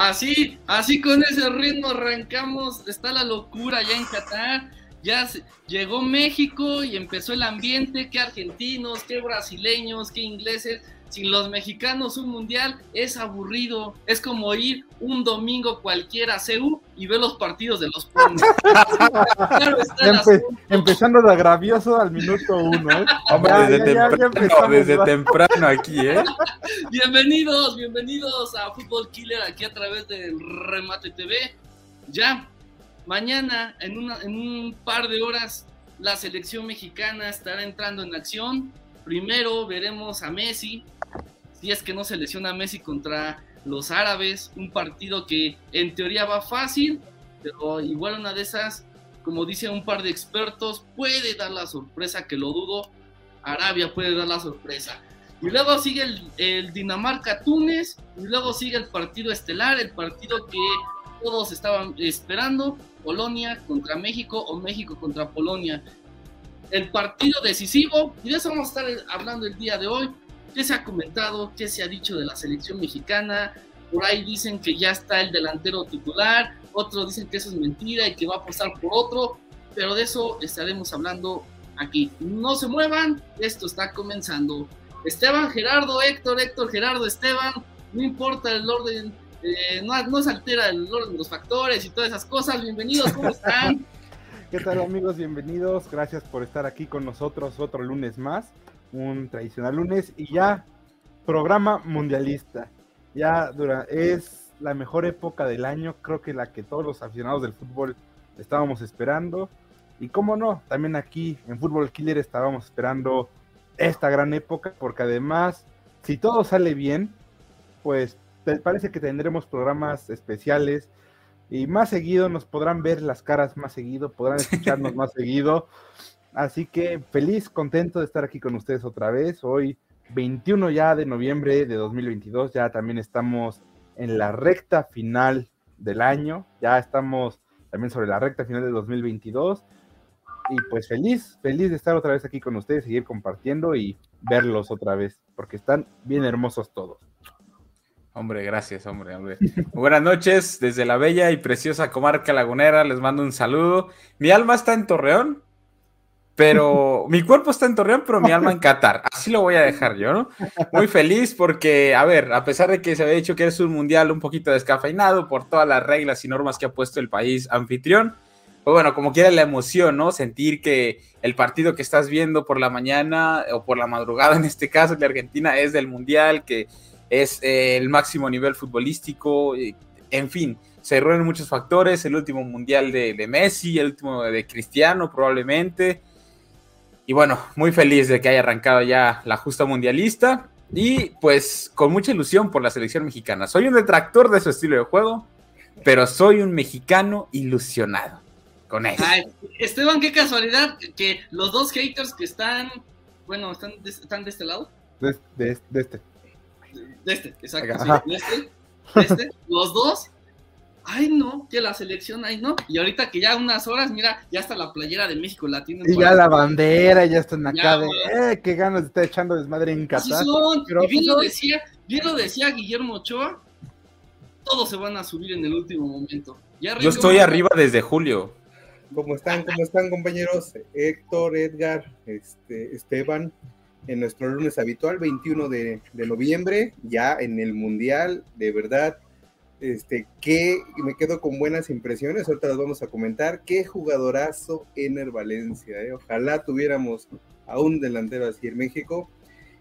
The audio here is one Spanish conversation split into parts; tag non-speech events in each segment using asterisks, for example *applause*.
Así, así con ese ritmo arrancamos, está la locura ya en Qatar, ya llegó México y empezó el ambiente, qué argentinos, qué brasileños, qué ingleses, sin los mexicanos un mundial es aburrido. Es como ir un domingo cualquiera a CEU y ver los partidos de los Pumas. *laughs* empezando de agravioso al minuto uno. ¿eh? desde, temprano, aquí, ¿eh? *laughs* bienvenidos, bienvenidos a Fútbol Killer aquí a través del Remate TV. Ya, mañana, en, una, en un par de horas, la selección mexicana estará entrando en acción. Primero veremos a Messi, si es que no se lesiona Messi contra los árabes, un partido que en teoría va fácil, pero igual una de esas, como dice un par de expertos, puede dar la sorpresa, que lo dudo, Arabia puede dar la sorpresa. Y luego sigue el, Dinamarca-Túnez, y luego sigue el partido estelar, el partido que todos estaban esperando, Polonia contra México o México contra Polonia. El partido decisivo, y de eso vamos a estar hablando el día de hoy. ¿Qué se ha comentado? ¿Qué se ha dicho de la selección mexicana? Por ahí dicen que ya está el delantero titular, otros dicen que eso es mentira y que va a pasar por otro, pero de eso estaremos hablando aquí. No se muevan, esto está comenzando. Esteban, Gerardo, Héctor, Héctor, Gerardo, Esteban, no importa el orden, eh, no, no se altera el orden de los factores y todas esas cosas. Bienvenidos, ¿cómo están? *laughs* ¿Qué tal amigos? Bienvenidos, gracias por estar aquí con nosotros otro lunes más un tradicional lunes y ya programa mundialista. Ya dura, es la mejor época del año, creo que la que todos los aficionados del fútbol estábamos esperando. Y cómo no, también aquí en Fútbol Killer estábamos esperando esta gran época, porque además, si todo sale bien, pues parece que tendremos programas especiales y más seguido nos podrán ver las caras más seguido, podrán escucharnos *laughs* más seguido. Así que feliz, contento de estar aquí con ustedes otra vez. Hoy 21 ya de noviembre de 2022, ya también estamos en la recta final del año, ya estamos también sobre la recta final de 2022. Y pues feliz, feliz de estar otra vez aquí con ustedes, seguir compartiendo y verlos otra vez, porque están bien hermosos todos. Hombre, gracias, hombre, hombre. *laughs* Buenas noches desde la bella y preciosa comarca lagunera, les mando un saludo. Mi alma está en Torreón, pero mi cuerpo está en Torreón, pero mi alma en Qatar. Así lo voy a dejar yo, ¿no? Muy feliz porque, a ver, a pesar de que se había dicho que es un mundial un poquito descafeinado por todas las reglas y normas que ha puesto el país anfitrión, pues bueno, como quiera la emoción, ¿no? Sentir que el partido que estás viendo por la mañana o por la madrugada, en este caso de Argentina, es del mundial, que es eh, el máximo nivel futbolístico, en fin se reúnen muchos factores, el último mundial de, de, Messi, el último de Cristiano probablemente, y bueno, muy feliz de que haya arrancado ya la justa mundialista y pues con mucha ilusión por la selección mexicana. Soy un detractor de su estilo de juego, pero soy un mexicano ilusionado con eso. Esteban, qué casualidad que los dos haters que están, bueno, están de, están de este lado. De, de, de este. De este, exacto. de este, de este, los dos ay no, que la selección, ay no. Y ahorita que ya unas horas, mira, ya está la playera de México la tienen. Y ya la bandera, ya están acá de, eh, qué ganas de estar echando desmadre en Qatar. y bien lo, decía, bien lo decía Guillermo Ochoa, todos se van a subir en el último momento. Yo estoy arriba desde julio. ¿Cómo están? ¿Cómo están, compañeros? Héctor, Edgar, este, Esteban, en nuestro lunes habitual, 21 de, de noviembre, ya en el Mundial, de verdad, este, que me quedo con buenas impresiones, ahorita las vamos a comentar. Qué jugadorazo Ener Valencia, ¿eh? ojalá tuviéramos a un delantero así en México.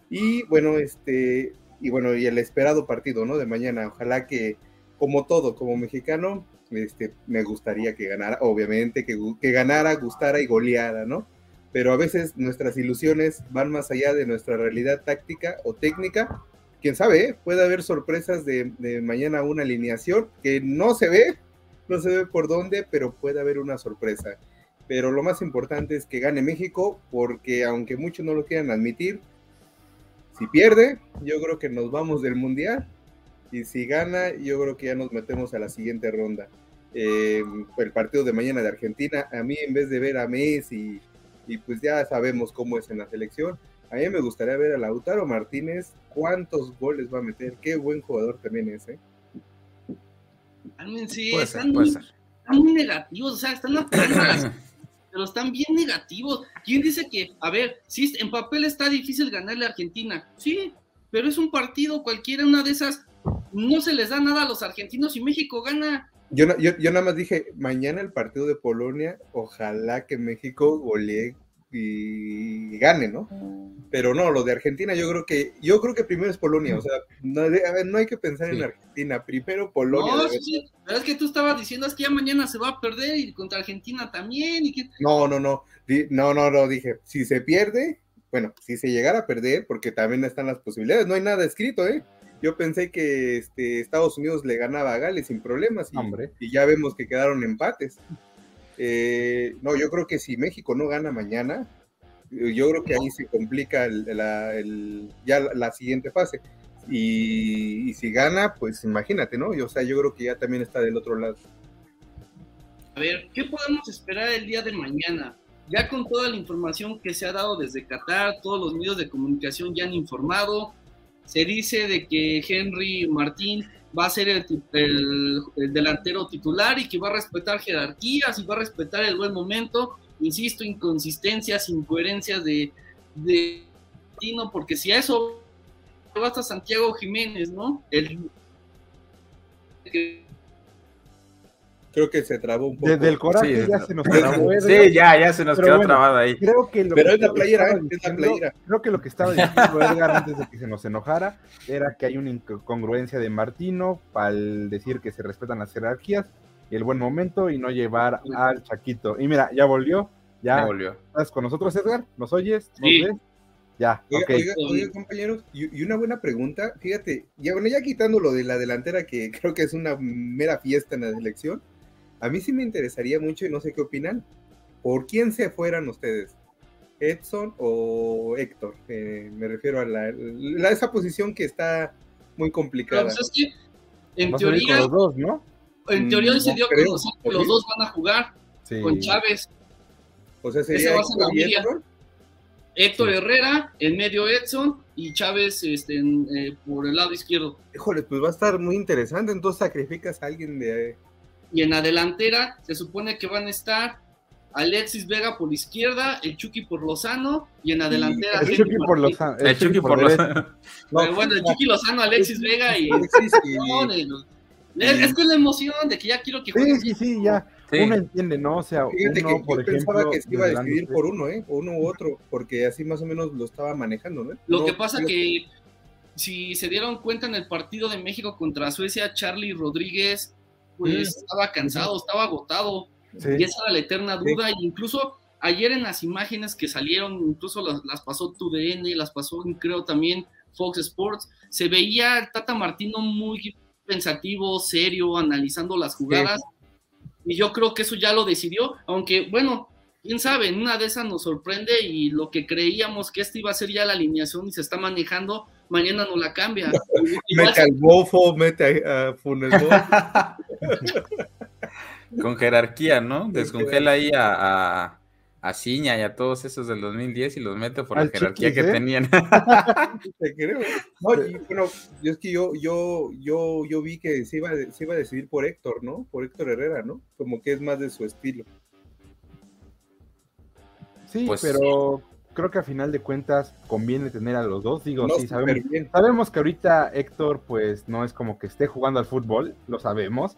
Y bueno, este, y bueno, y el esperado partido, ¿no? De mañana, ojalá que, como todo, como mexicano, este, me gustaría que ganara, obviamente, que, que ganara, gustara y goleara, ¿no? Pero a veces nuestras ilusiones van más allá de nuestra realidad táctica o técnica quién sabe, ¿eh? puede haber sorpresas de, mañana una alineación que no se ve, no se ve por dónde, pero puede haber una sorpresa. Pero lo más importante es que gane México, porque aunque muchos no lo quieran admitir, si pierde, yo creo que nos vamos del Mundial. Y si gana, yo creo que ya nos metemos a la siguiente ronda. Eh, el partido de mañana de Argentina, a mí en vez de ver a Messi, y pues ya sabemos cómo es en la selección, a mí me gustaría ver a Lautaro Martínez cuántos goles va a meter. Qué buen jugador también es, ¿eh? Puede ser, están, puede muy, ser. están muy negativos, o sea, están las- *coughs* pero están bien negativos. ¿Quién dice que, a ver, sí, en papel está difícil ganarle a Argentina? Sí, pero es un partido cualquiera, una de esas, no se les da nada a los argentinos y México gana. Yo, yo, yo nada más dije, mañana el partido de Polonia, ojalá que México golee y gane, ¿no? Pero no, lo de Argentina, yo creo que, yo creo que primero es Polonia, o sea, no, de- a ver, no hay que pensar Sí. en Argentina, primero Polonia. No, sí, pero es que tú estabas diciendo es que ya mañana se va a perder y contra Argentina también. Y que... No, no, no, di- no, no, no, dije, si se pierde, bueno, si se llegara a perder, porque también están las posibilidades, no hay nada escrito, ¿eh? Yo pensé que este, Estados Unidos le ganaba a Gales sin problemas y, Hombre. y ya vemos que quedaron empates. Eh, no, yo creo que si México no gana mañana, eh, yo creo que ahí se complica el- la, ya la, siguiente fase. Y, y si gana, pues imagínate, ¿no? Y, o sea, yo creo que ya también está del otro lado. A ver, ¿qué podemos esperar el día de mañana? Ya con toda la información que se ha dado desde Qatar, todos los medios de comunicación ya han informado, se dice de que Henry Martín va a ser el, el- el delantero titular y que va a respetar jerarquías y va a respetar el buen momento. Insisto, inconsistencias, incoherencias de, de porque si a eso va hasta Santiago Jiménez, ¿no? El, que- Creo que se trabó un poco. Desde el coraje Sí, ya no. se nos trabó Edgar. Sí, ya, ya se nos Pero quedó bueno. trabado ahí. Creo que lo Pero que es la playera, estaba. Es la diciendo- playera. Creo que lo que estaba diciendo Edgar antes de que se nos enojara era que hay una incongruencia de Martino al decir que se respetan las jerarquías y el buen momento y no llevar al Chaquito. Y mira, ya volvió, Ya ya volvió. estás con nosotros, Edgar, ¿nos oyes? ¿Nos Sí. ves? Ya, oiga, oiga, compañeros, y, y una buena pregunta, fíjate, ya bueno, ya quitando lo de la delantera, que *laughs* creo que es una mera fiesta en la selección, a mí sí me interesaría mucho y no sé qué opinan, ¿por quién se fueran ustedes? ¿Edson o Héctor? Eh, me refiero a la, la- esa posición que está muy pero complicada. pues es que en Vas teoría, los dos, ¿no? en teoría hoy se No dio creo, conocer que ¿o los dos van a jugar Sí. con Chávez. O sea, sería va a ser la Héctor y. Héctor. Héctor Sí. Herrera, en medio Edson y Chávez este, en, eh, por el lado izquierdo. Híjole, pues va a estar muy interesante, entonces sacrificas a alguien de... Y en la delantera se supone que van a estar Alexis Vega por la izquierda, el Chucky por Lozano y en la delantera. El Chucky por Martín. los El Chucky por. *laughs* Pero bueno, el Chucky Lozano, Alexis Vega y. Alexis y- Es, es que es la emoción de que ya quiero que Sí, juegue. sí, sí, ya. Sí. Uno entiende, ¿no? O sea, Fíjate uno, que por yo pensaba que se iba a decidir por uno, ¿eh? Uno u otro, porque así más o menos lo estaba manejando, ¿no? Lo No, que pasa yo- que si se dieron cuenta en el partido de México contra Suecia, Charlie Rodríguez pues Mm. estaba cansado, estaba agotado. Sí. Y esa era la eterna duda. Y incluso ayer en las imágenes que salieron, incluso las, las pasó TUDN, las pasó creo también Fox Sports, se veía Tata Martino muy pensativo, serio, analizando las jugadas. Y yo creo que eso ya lo decidió, aunque bueno, quién sabe, en una de esas nos sorprende y lo que creíamos que esta iba a ser ya la alineación y se está manejando, mañana no la cambia. *laughs* Mete al bofo, mete a, Funes. *laughs* Con jerarquía, ¿no? Descongela ahí a, a, a Ciña y a todos esos del 2010 y los mete por Al la jerarquía Chiquis, que ¿eh? tenían. *laughs* Te creo. No, y bueno, yo es que yo, yo, yo, yo vi que se iba, a- se iba a decidir por Héctor, ¿no? Por Héctor Herrera, ¿no? Como que es más de su estilo. Sí, Pues- pero creo que a final de cuentas conviene tener a los dos. Digo, No, sí, sabemos, sabemos que ahorita Héctor, pues no es como que esté jugando al fútbol, lo sabemos,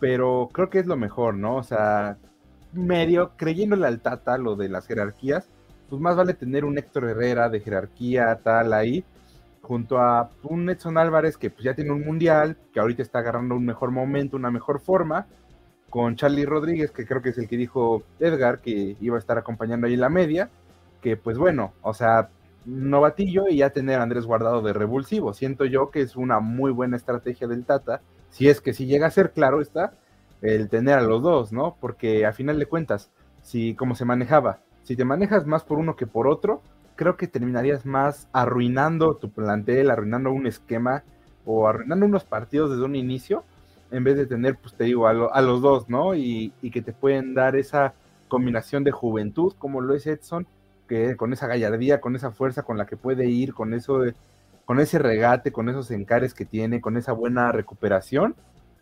pero creo que es lo mejor, ¿no? O sea, medio creyéndole al Tata lo de las jerarquías, pues más vale tener un Héctor Herrera de jerarquía tal ahí, junto a un Edson Álvarez que pues ya tiene un mundial, que ahorita está agarrando un mejor momento, una mejor forma, con Charlie Rodríguez, que creo que es el que dijo Edgar, que iba a estar acompañando ahí en la media, que pues bueno, o sea, novatillo y ya tener a Andrés Guardado de revulsivo. Siento yo que es una muy buena estrategia del Tata, si es que si llega a ser claro está, el tener a los dos, ¿no? Porque a final de cuentas, si como se manejaba, si te manejas más por uno que por otro, creo que terminarías más arruinando tu plantel, arruinando un esquema o arruinando unos partidos desde un inicio, en vez de tener, pues te digo, a, lo- a los dos, ¿no? Y que te pueden dar esa combinación de juventud, como lo es Edson, que con esa gallardía, con esa fuerza con la que puede ir, con eso con ese regate, con esos encares que tiene, con esa buena recuperación,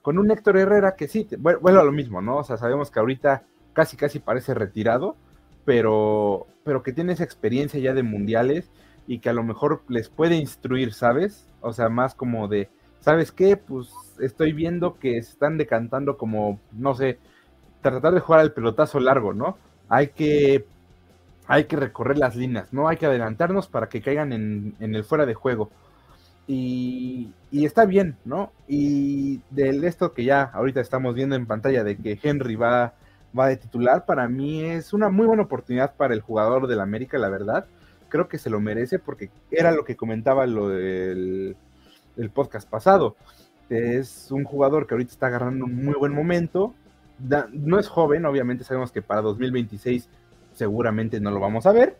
con un Héctor Herrera que sí, bueno, a lo mismo, ¿no? O sea, sabemos que ahorita casi casi parece retirado, pero, pero que tiene esa experiencia ya de mundiales y que a lo mejor les puede instruir, ¿sabes? O sea, más como de, ¿sabes qué? Pues estoy viendo que están decantando como, no sé, tratar de jugar al pelotazo largo, ¿no? Hay que, hay que recorrer las líneas, ¿no? Hay que adelantarnos para que caigan en, el fuera de juego. Y, está bien, ¿no? Y de esto que ya ahorita estamos viendo en pantalla de que Henry va va de titular, para mí es una muy buena oportunidad para el jugador del América, la verdad. Creo que se lo merece porque era lo que comentaba lo del el podcast pasado. Es un jugador que ahorita está agarrando un muy buen momento. no es joven, obviamente sabemos que para 2026 seguramente no lo vamos a ver,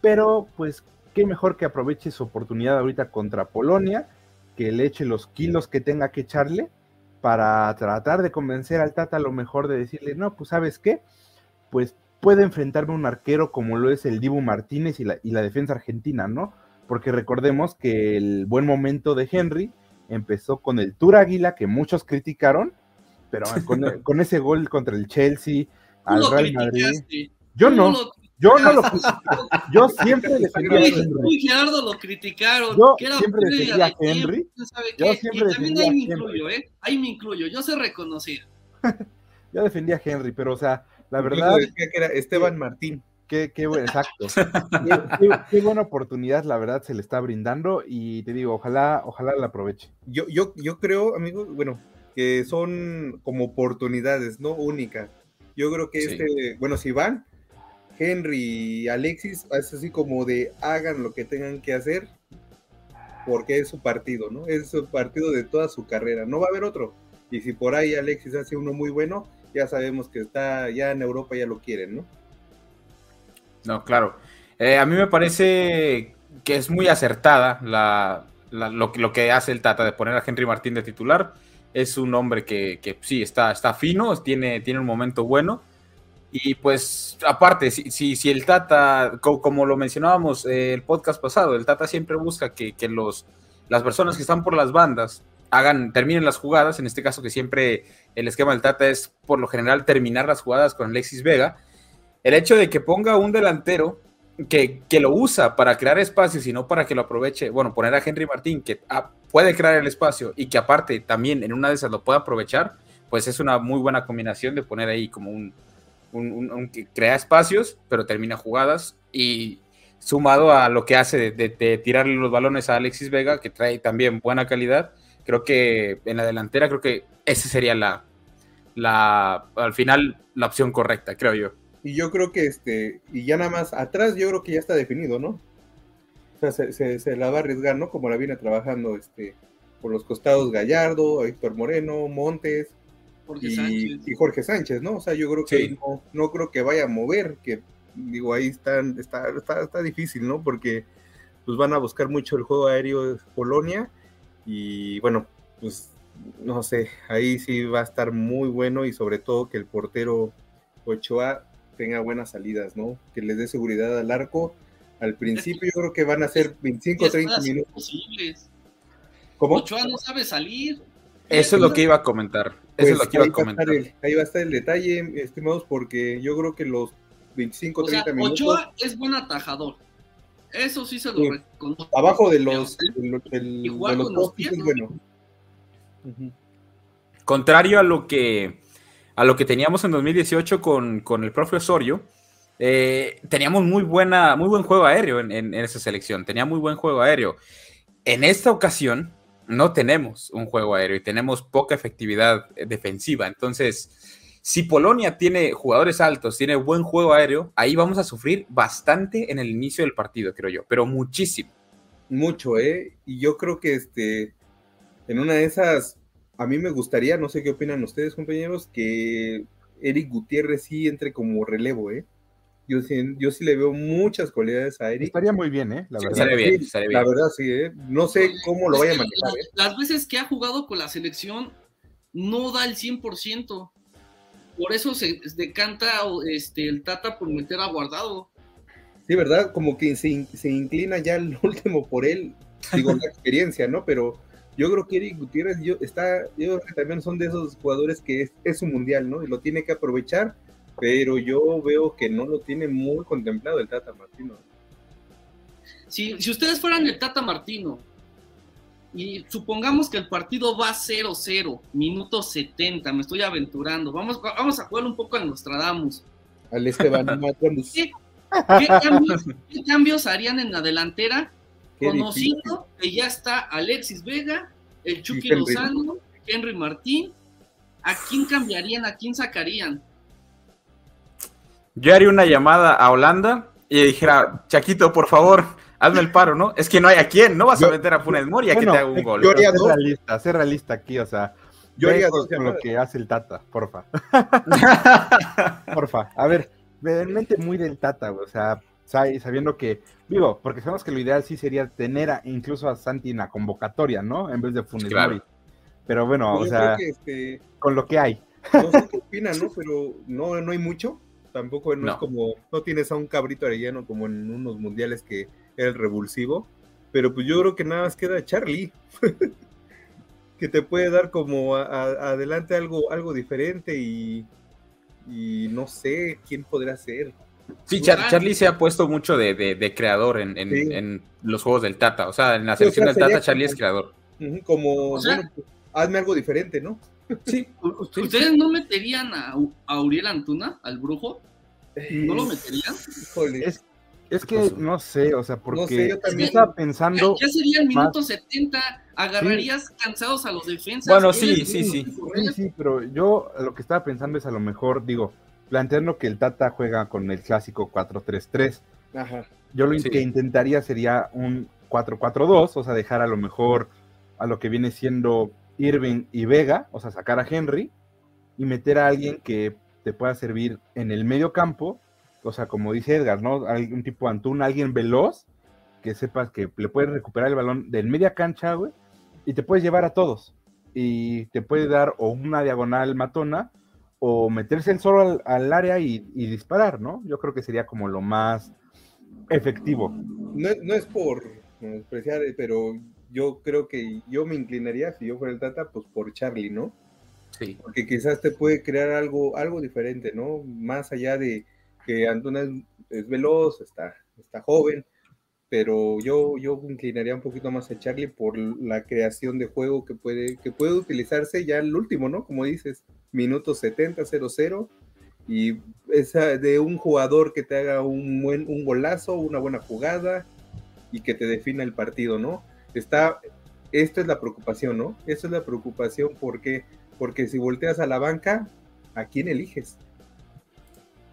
pero pues qué mejor que aproveche su oportunidad ahorita contra Polonia, que le eche los kilos que tenga que echarle para tratar de convencer al Tata a lo mejor de decirle, no, pues sabes qué, pues puede enfrentarme un arquero como lo es el Dibu Martínez y la, y la defensa argentina, ¿no? Porque recordemos que el buen momento de Henry empezó con el Tour Águila, que muchos criticaron, pero *laughs* con, ese gol contra el Chelsea, al Real Madrid. Yo no. Yo no lo Yo siempre defendía a Henry. Gerardo lo criticaron. Yo siempre defendía a Henry. Yo siempre y también ahí me incluyo, ¿eh? Ahí me incluyo. Yo sé reconocer. *laughs* yo defendía a Henry, pero o sea, la verdad. que era Esteban Martín. Qué, qué bueno, exacto. *laughs* qué, buena oportunidad, la verdad, se le está brindando y te digo, ojalá, ojalá la aproveche. Yo, yo, yo creo, amigos, bueno, que son como oportunidades, no únicas. Yo creo que este, bueno, si van, Henry y Alexis es así como de hagan lo que tengan que hacer porque es su partido, ¿no? Es su partido de toda su carrera, no va a haber otro. Y si por ahí Alexis hace uno muy bueno, ya sabemos que está ya en Europa, ya lo quieren, ¿no? No, claro. Eh, a mí me parece que es muy acertada la, lo, que hace el Tata de poner a Henry Martín de titular. Es un hombre que, que sí, está, está fino, tiene, tiene un momento bueno y pues, aparte, si, si, el Tata, como, lo mencionábamos eh, el podcast pasado, el Tata siempre busca que, los, las personas que están por las bandas hagan, terminen las jugadas, en este caso que siempre el esquema del Tata es por lo general terminar las jugadas con Alexis Vega, el hecho de que ponga un delantero que, que lo usa para crear espacios y no para que lo aproveche, bueno, poner a Henry Martín que ah, puede crear el espacio y que aparte también en una de esas lo pueda aprovechar, pues es una muy buena combinación de poner ahí como un, un, que crea espacios, pero termina jugadas y sumado a lo que hace de, tirarle los balones a Alexis Vega, que trae también buena calidad, creo que en la delantera creo que esa sería la, la al final la opción correcta, creo yo. Y yo creo que este, y ya nada más atrás yo creo que ya está definido, ¿no? O sea, se, la va a arriesgar, ¿no? Como la viene trabajando este, por los costados Gallardo, Héctor Moreno, Montes, y, Jorge Sánchez, ¿no? O sea, yo creo que no, creo que vaya a mover, que digo, ahí están, está, está, difícil, ¿no? Porque pues van a buscar mucho el juego aéreo de Polonia y bueno, pues no sé, ahí sí va a estar muy bueno y sobre todo que el portero Ochoa tenga buenas salidas, ¿no? Que les dé seguridad al arco. Al principio yo creo que van a ser 25 o 30 minutos. Posibles. ¿Cómo? Ochoa no sabe salir. Eso es lo que iba a comentar. Eso es lo pues que iba a comentar. ahí va a estar el detalle, estimados, porque yo creo que los 25, 30 minutos. Ochoa es buen atajador. Eso sí se lo reconozco. Abajo de los, de, los bueno. Contrario a lo que a lo que teníamos en 2018 con, con el profe Osorio, eh, teníamos muy buena, muy buen juego aéreo en, en, esa selección. Tenía muy buen juego aéreo. En esta ocasión, no tenemos un juego aéreo y tenemos poca efectividad eh, defensiva. Entonces, si Polonia tiene jugadores altos, tiene buen juego aéreo, ahí vamos a sufrir bastante en el inicio del partido, creo yo, pero muchísimo. Mucho, ¿eh? Y yo creo que este, en una de esas, a mí me gustaría, no sé qué opinan ustedes, compañeros, que Eric Gutiérrez sí entre como relevo, ¿eh? Yo sí, yo sí le veo muchas cualidades a Eric. Estaría muy bien, ¿eh? La verdad. bien, bien. La verdad, sí, ¿eh? No sé cómo lo vaya a manejar. ¿eh? Las veces que ha jugado con la selección, no da el 100%. Por eso se decanta este, el Tata por meter a guardado. Sí, ¿verdad? Como que se, se inclina ya el *laughs* último por él. Digo, la experiencia, ¿no? Pero yo creo que Eric Gutiérrez yo, está, yo creo que también son de esos jugadores que es, es su mundial, ¿no? Y lo tiene que aprovechar, pero yo veo que no lo tiene muy contemplado el Tata Martino. Si, si ustedes fueran el Tata Martino y supongamos que el partido va 0-0, minuto 70, me estoy aventurando, vamos, vamos a jugar un poco a Nostradamus. Al Esteban *laughs* ¿Qué, qué, cambios, ¿Qué cambios harían en la delantera Qué conociendo que ya está Alexis Vega, el Chucky Henry. Lozano, Henry Martín, ¿a quién cambiarían? ¿A quién sacarían? Yo haría una llamada a Holanda y dijera, Chaquito, por favor, hazme el paro, ¿no? Es que no hay a quién, no vas a meter a Funes Mori a que te haga un gol. yo haría Ser dos. realista, ser realista aquí, o sea, Yo haría con, dos con lo que hace el Tata, porfa. *laughs* Porfa, a ver, realmente muy del Tata, o sea, sa- sabiendo que, digo, porque sabemos que lo ideal sí sería tener a- incluso a Santi en la convocatoria, ¿no? En vez de Funes Claro. Mori. Pero bueno, o sea, que este, con lo que hay. no sé qué opinan, ¿no? Pero no, no hay mucho. Tampoco no, No. es como, no tienes a un cabrito arellano como en unos mundiales que era el revulsivo. Pero pues yo creo que nada más queda Charlie. *laughs* que te puede dar como a- a- adelante algo, algo diferente y, y no sé quién podrá ser. Sí, Char- Charlie se ha puesto mucho de, de- de creador en, en- Sí. en los juegos del Tata. O sea, en la Sí, o selección sea, del Tata, Charlie como- es creador. Como, O sea- bueno, pues, hazme algo diferente, ¿no? Sí, ¿Ustedes no meterían a, a Uriel Antuna, al brujo? ¿No lo meterían? Híjole. Es, es que pasó? no sé, o sea, porque sé, yo también. estaba pensando, Ya sería el minuto 70, agarrarías cansados a los defensas. Bueno, sí, sí, sí. sí, sí, pero yo lo que estaba pensando es a lo mejor, digo, planteando que el Tata juega con el clásico 4-3-3. Ajá. Yo lo Sí. que intentaría sería un 4-4-2, o sea, dejar a lo mejor a lo que viene siendo Irving y Vega, o sea, sacar a Henry y meter a alguien que te pueda servir en el medio campo, o sea, como dice Edgar, ¿no? Algún tipo Antuna, alguien veloz, que sepas que le puedes recuperar el balón del media cancha, güey, y te puedes llevar a todos. Y te puede dar o una diagonal matona o meterse el solo al, área y, disparar, ¿no? Yo creo que sería como lo más efectivo. No, es- no es por despreciar, eh, pero yo creo que yo me inclinaría, si yo fuera el Tata, pues por Charlie, ¿no? sí. Porque quizás te puede crear algo, algo diferente, ¿no? Más allá de que Antuna es, es veloz, está, está joven, pero yo, yo me inclinaría un poquito más a Charlie por la creación de juego que puede, que puede utilizarse ya el último, ¿no? Como dices, minuto 70, 0-0, y esa de un jugador que te haga un buen un golazo, una buena jugada y que te defina el partido, ¿no? Está, esto es la preocupación, ¿no? Esto es la preocupación porque, porque si volteas a la banca, ¿a quién eliges?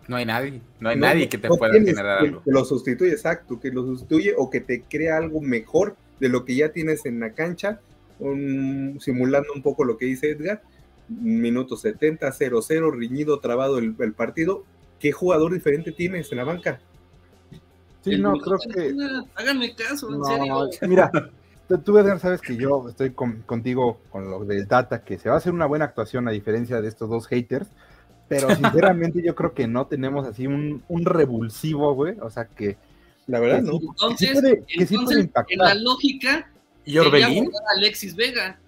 No hay nadie, no hay No, nadie que te no pueda generar que- algo. Que lo sustituye, exacto, que lo sustituye o que te crea algo mejor de lo que ya tienes en la cancha, un- simulando un poco lo que dice Edgar. Minuto 70, 0-0, riñido, trabado el, el partido. ¿Qué jugador diferente tienes en la banca? Sí, El no, creo que... 70, Háganme caso, en No, serio. mira, tú, Edgar, sabes que yo estoy con- contigo con lo del Tata, que se va a hacer una buena actuación a diferencia de estos dos haters, pero *laughs* sinceramente yo creo que no tenemos así un, un revulsivo, güey, o sea que... La verdad, que ¿no? sí- Entonces, que sí puede- que sí puede entonces impactar. en la lógica, ¿Y sería Orbelín? guardar a Alexis Vega.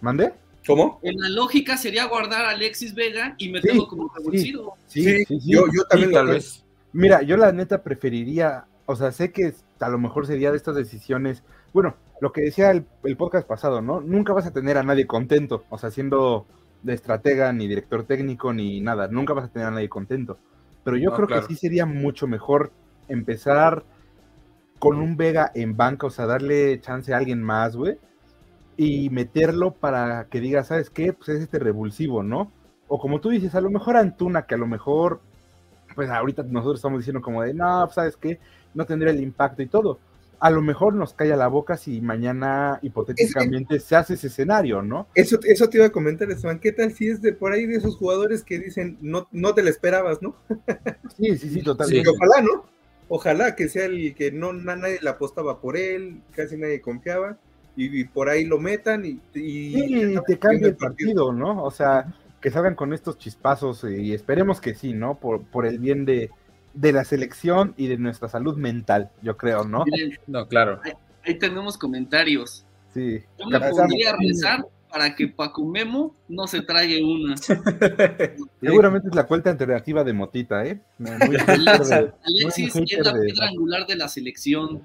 ¿Mandé? ¿Cómo? En la lógica sería guardar a Alexis Vega y meterlo Sí, como revulsivo. Sí, Sí, sí, sí. Yo, yo también tal vez. Mira, yo la neta preferiría, o sea, sé que a lo mejor sería de estas decisiones, bueno, lo que decía el, el podcast pasado, ¿no? Nunca vas a tener a nadie contento, o sea, siendo de estratega, ni director técnico, ni nada, nunca vas a tener a nadie contento. Pero yo No, creo claro. que sí sería mucho mejor empezar con un Vega en banca, o sea, darle chance a alguien más, güey, y meterlo para que diga, ¿sabes qué? Pues es este revulsivo, ¿no? O como tú dices, a lo mejor Antuna, que a lo mejor pues ahorita nosotros estamos diciendo como de, no, ¿sabes qué? No tendría el impacto y todo. A lo mejor nos calla la boca si mañana hipotéticamente se hace ese escenario, ¿no? Eso, eso te iba a comentar, Esteban. ¿Qué tal si es de por ahí de esos jugadores que dicen no, no te lo esperabas, ¿no? *laughs* Sí, sí, sí, totalmente. ojalá, ¿no? Ojalá que sea el que no na- nadie le apostaba por él, casi nadie confiaba, y, y por ahí lo metan y, y, Sí, y te cambia el partido, ¿no? O sea, que salgan con estos chispazos eh, y esperemos que sí, ¿no? Por, por el bien de, de la selección y de nuestra salud mental, yo creo, ¿no? No, claro. ahí tenemos comentarios. Sí. Yo me podría rezar para que Paco Memo no se trague una. *laughs* Seguramente es la cuenta alternativa de Motita, ¿eh? Alexis es la piedra angular de la selección.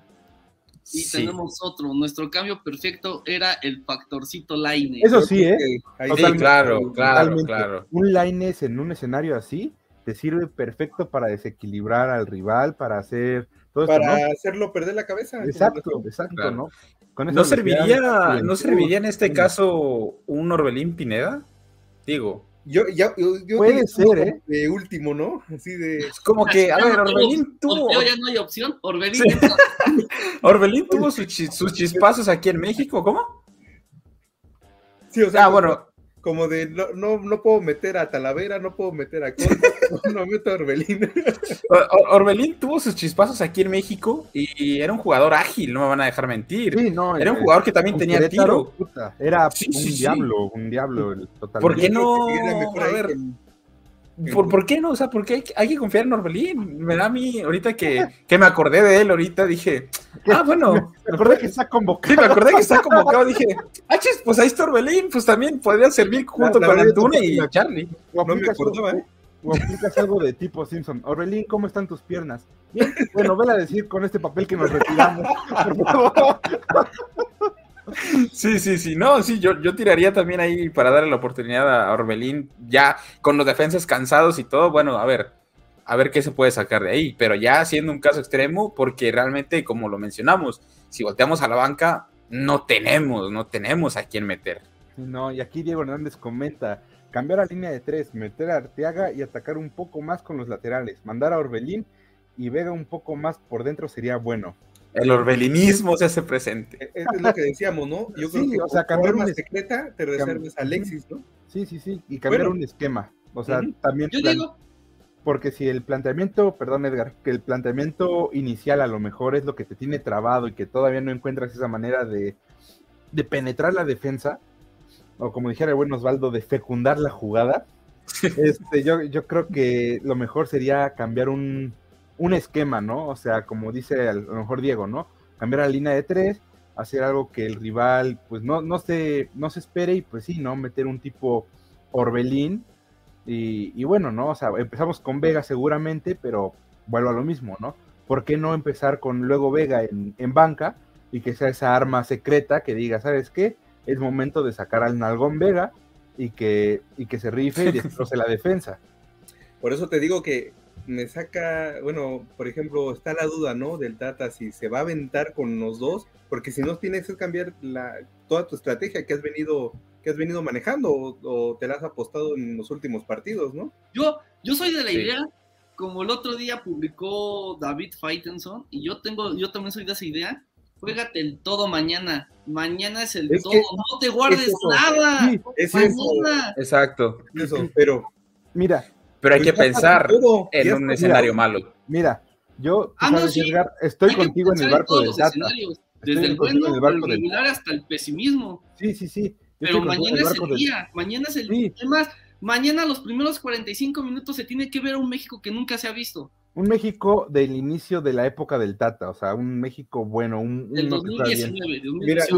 Y tenemos otro. Nuestro cambio perfecto era el factorcito Line. Eso sí, ¿eh? Sí, claro, claro, claro. Un Line en un escenario así te sirve perfecto para desequilibrar al rival, para hacer todo para hacerlo perder la cabeza. Exacto, exacto, ¿no? ¿No serviría, ¿No serviría en este caso un Orbelín Pineda? Digo. Yo, ya, yo, Puede ser, ¿eh? De último, ¿no? Así de. Es como que, a ver, Orbelín tuvo. ya no hay opción. Orbelín. *laughs* Orbelín tuvo sus chispazos aquí en México, ¿cómo? Sí, o sea. Ah, bueno como de no, no, no puedo meter a Talavera, no puedo meter a Conta, *laughs* no, meto a Orbelín. *laughs* Orbelín tuvo sus chispazos aquí en México y era un jugador ágil, no me van a dejar mentir. Sí, no, era un jugador que también tenía tiro. era un diablo, un diablo totalmente. ¿Por qué no? A ver, ¿Por, qué no? O sea, ¿por qué hay, que confiar en Orbelín? Me da a mí, ahorita que, que, me acordé de él, ahorita dije, ah, bueno. Me acordé que está convocado. Sí, me acordé que está convocado, dije, ah, chis, pues ahí está Orbelín, pues también podría servir junto con Antuna y Charlie. No me acordaba, ¿eh? O aplicas algo de tipo Simpson. Orbelín, ¿cómo están tus piernas? Bien, bueno, vela a decir con este papel que nos retiramos. Sí, sí, sí, no, sí, yo, yo tiraría también ahí para darle la oportunidad a Orbelín, ya con los defensas cansados y todo, bueno, a ver, a ver qué se puede sacar de ahí, pero ya siendo un caso extremo, porque realmente, como lo mencionamos, si volteamos a la banca, no tenemos, no tenemos a quién meter. No, y aquí Diego Hernández comenta, cambiar a línea de tres, meter a Arteaga y atacar un poco más con los laterales, mandar a Orbelín y Vega un poco más por dentro sería bueno. El orbelinismo se hace presente. E-, es, lo que decíamos, ¿no? Yo creo que o sea, cambiar una secreta te reserves a Alexis, ¿no? Sí, sí, sí, y cambiar un esquema. O sea, también. Yo digo. Porque si el planteamiento, perdón Edgar, que el planteamiento inicial a lo mejor es lo que te tiene trabado y que todavía no encuentras esa manera de, de penetrar la defensa, o como dijera el buen Osvaldo, de fecundar la jugada, *laughs* este, yo, yo creo que lo mejor sería cambiar un, un esquema, ¿no? O sea, como dice a lo mejor Diego, ¿no? Cambiar la línea de tres, hacer algo que el rival, pues no, no, se, no se espere y pues sí, ¿no? Meter un tipo Orbelín. Y, bueno, ¿no? O sea, empezamos con Vega seguramente, pero vuelvo a lo mismo, ¿no? ¿Por qué no empezar con luego Vega en, en banca y que sea esa arma secreta que diga, ¿sabes qué? Es momento de sacar al Nalgón Vega y que, y que se rife y *laughs* destroce la defensa. Por eso te digo que me saca, bueno, por ejemplo, está la duda, ¿no? Del Tata, si se va a aventar con los dos, porque si no tienes que cambiar la, toda tu estrategia que has venido, que has venido manejando o, te la has apostado en los últimos partidos, ¿no? Yo, yo soy de la idea, como el otro día publicó David Faitenson, y yo tengo, yo también soy de esa idea, juégate el todo mañana. Mañana es el todo, no te guardes nada. es mañana. Exacto. Eso, pero mira, pero hay que pensar en un escenario malo. Mira, yo, ah, estoy contigo en el barco del Tata. Desde el bueno, el barco el regular hasta el pesimismo. Sí, sí, sí. Pero mañana es el día, mañana es el día. Además, mañana los primeros 45 minutos se tiene que ver a un México que nunca se ha visto. Un México del inicio de la época del Tata, o sea, un México bueno, un... Del 2019, Mira, yo,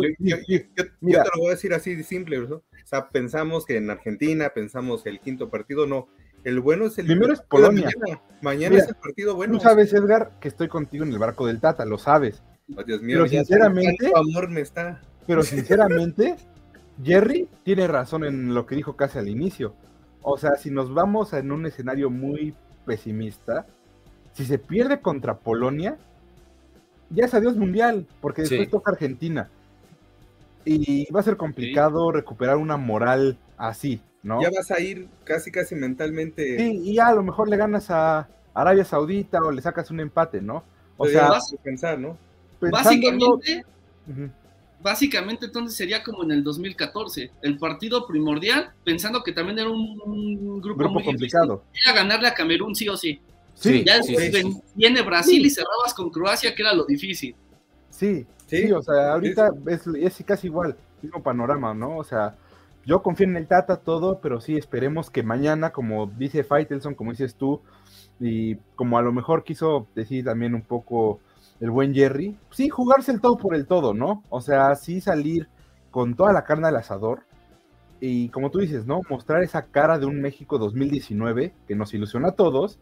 te lo voy a decir así de simple, ¿no? O sea, pensamos que en Argentina, pensamos el quinto partido, no, el bueno es el. Primero es Polonia. Mañana, es el partido bueno. Tú sabes, Edgar, que estoy contigo en el barco del Tata, lo sabes. Oh, Dios mío, pero sinceramente. Amor me está. Pero *laughs* sinceramente, Jerry tiene razón en lo que dijo casi al inicio. O sea, si nos vamos en un escenario muy pesimista, si se pierde contra Polonia, ya es adiós mundial, porque después toca Argentina. Y va a ser complicado recuperar una moral así. Ya vas a ir casi, casi mentalmente. Sí, y ya a lo mejor le ganas a Arabia Saudita o le sacas un empate, ¿no? O sea, vas a pensar, ¿no? Básicamente, básicamente entonces sería como en el 2014, el partido primordial, pensando que también era un, grupo, muy complicado. era ganarle a Camerún sí o sí. Sí, ya después viene Brasil y cerrabas con Croacia, que era lo difícil. Sí, sí, o sea, ahorita es, es casi igual, mismo panorama, ¿no? O sea, yo confío en el Tata todo, pero sí esperemos que mañana, como dice Faitelson, como dices tú, y como a lo mejor quiso decir también un poco el buen Jerry, sí, jugarse el todo por el todo, ¿no? O sea, sí salir con toda la carne al asador y como tú dices, ¿no? Mostrar esa cara de un México 2019 que nos ilusiona a todos,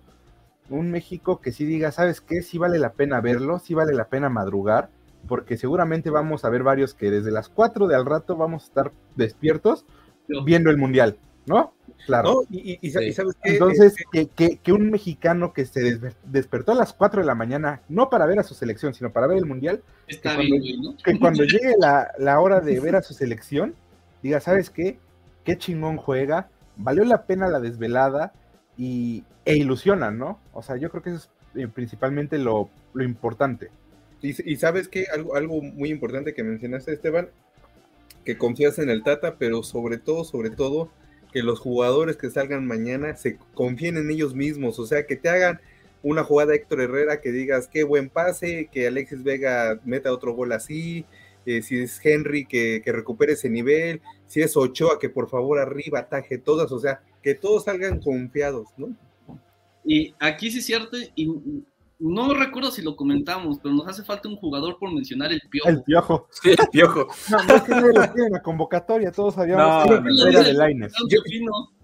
un México que sí diga, ¿sabes qué? Sí vale la pena verlo, sí vale la pena madrugar, porque seguramente vamos a ver varios que desde las 4 de al rato vamos a estar despiertos viendo el Mundial, ¿no? Claro. Y, sabes qué? Entonces, este que, un mexicano que se despertó a las 4 de la mañana, no para ver a su selección, sino para ver el Mundial, Está que, bien, cuando, ¿no? que cuando llegue la, la hora de ver a su selección, diga, ¿sabes qué? Qué chingón juega, valió la pena la desvelada y, e ilusiona, ¿no? O sea, yo creo que eso es eh, principalmente lo, lo importante. Y, sabes qué, algo, algo muy importante que mencionaste, Esteban, que confías en el Tata, pero sobre todo, sobre todo, que los jugadores que salgan mañana se confíen en ellos mismos, o sea, que te hagan una jugada Héctor Herrera que digas qué buen pase, que Alexis Vega meta otro gol así, eh, si es Henry que, que, recupere ese nivel, si es Ochoa que por favor arriba ataje todas, o sea, que todos salgan confiados, ¿no? Y aquí sí es cierto, y no recuerdo si lo comentamos, pero nos hace falta un jugador por mencionar el piojo. El piojo. *laughs* Sí, el piojo. No, no es que no lo tiene la convocatoria, todos sabíamos no, que era de Laines. Yo,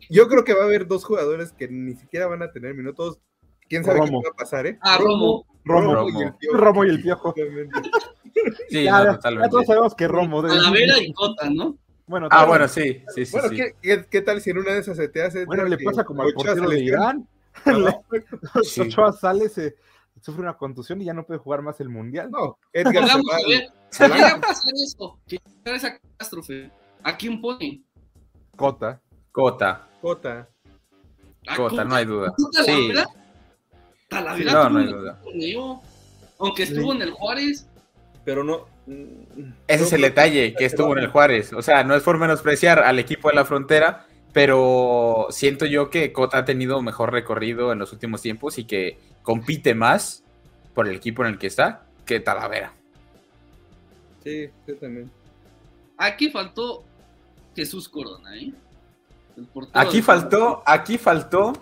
yo, creo que va a haber dos jugadores que ni siquiera van a tener minutos. ¿Quién sabe Romo. qué va a pasar, eh? Ah, Romo. Romo, Romo. y el piojo. Romo y el piojo. *laughs* Sí, ya, no, totalmente. ya todos sabemos que Romo. debe- Talavera y Cota, ¿no? Bueno, Ah, bueno, sí, sí, sí. Bueno, sí. ¿qué, qué, qué tal si en una de esas se te hace? bueno, le pasa como al portero de? Irán. *laughs* Ochoa sale, se sufre una contusión y ya no puede jugar más el mundial. no, Edgar se va. a ver, se va. llega a pasar eso, que llega esa catástrofe, ¿a quién pone? Cota. Cota, Jota. ¿A Cota, no hay duda. ¿Tú Sí, Talavera? No, no hay duda. torneo, aunque estuvo Sí. en el Juárez, Pero no. ese es el detalle que estuvo en el Juárez. O sea, no es por menospreciar al equipo de la frontera, pero siento yo que Cota ha tenido mejor recorrido en los últimos tiempos y que compite más por el equipo en el que está que Talavera. Sí, yo también. aquí faltó Jesús Corona, ¿eh? Aquí faltó, aquí faltó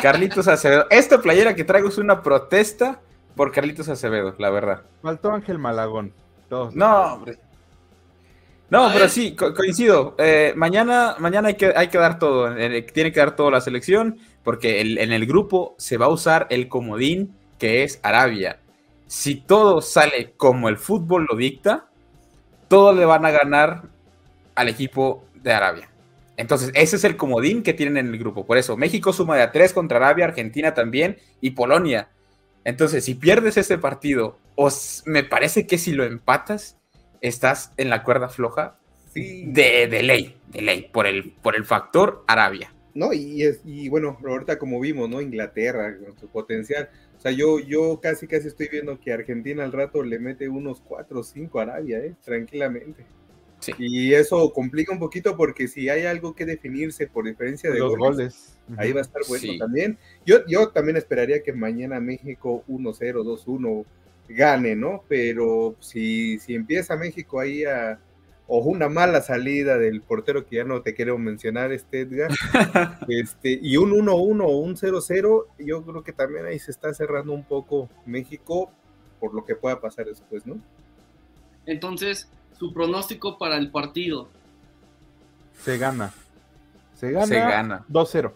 Carlitos Acevedo. *laughs* Esta playera que traigo es una protesta por Carlitos Acevedo, la verdad. Faltó Ángel Malagón. Todos. No, hombre. No, pero sí, co- coincido. Eh, mañana mañana hay, que, hay que dar todo. tiene que dar todo la selección, porque el- en el grupo se va a usar el comodín que es Arabia. Si todo sale como el fútbol lo dicta, todos le van a ganar al equipo de Arabia. Entonces, ese es el comodín que tienen en el grupo. Por eso, México suma de a tres contra Arabia, Argentina también y Polonia. Entonces, si pierdes ese partido, o s- me parece que si lo empatas, estás en la cuerda floja Sí. de, de ley, de ley, por el, por el factor Arabia. No, y, es, y bueno, ahorita como vimos, ¿no? Inglaterra, con su potencial. O sea, yo, yo casi, casi estoy viendo que Argentina al rato le mete unos 4 o 5 a Arabia, ¿eh? Tranquilamente. Sí. Y eso complica un poquito porque si hay algo que definirse por diferencia de los goles, goles. ahí va a estar bueno Sí. también. Yo, yo también esperaría que mañana México 1-0, 2-1 gane, ¿no? Pero si, si empieza México ahí a... O una mala salida del portero que ya no te quiero mencionar, este Edgar, *laughs* este, y un 1-1 o un 0-0, yo creo que también ahí se está cerrando un poco México por lo que pueda pasar después, ¿no? Entonces, su pronóstico para el partido. Se gana. Se gana. Se gana. 2-0.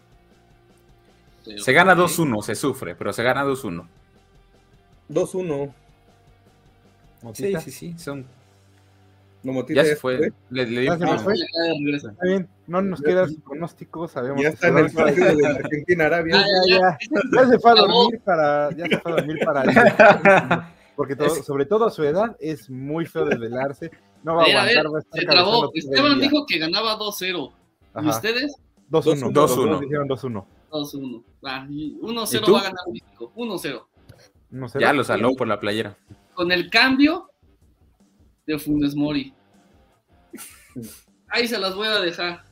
Se gana Ok. 2-1, se sufre, pero se gana 2-1. 2-1. Sí, Motita. sí, sí, son... No, Motita, Ya se ¿ya fue. Le, le dio nos fue. Regreso. Está bien, no nos queda su pronóstico, sabemos Ya está en se el partido de Argentina-Arabia. Ah, ya, ya, ya se fue a dormir para, ya se fue a dormir para *laughs* porque todo, Es- sobre todo a su edad es muy feo desvelarse, no va a A ver, a ver, aguantar, va a estar Se trabó. Esteban dijo que ganaba 2-0. ¿Y ustedes? 2-1, 2-1. los dos dijeron 2-1. 2-1. Ah, y ¿Y 1-0 tú? va a ganar México. 1-0. No sé. Ya lo saló por la playera. Con el cambio de Funes Mori. Ahí se las voy a dejar.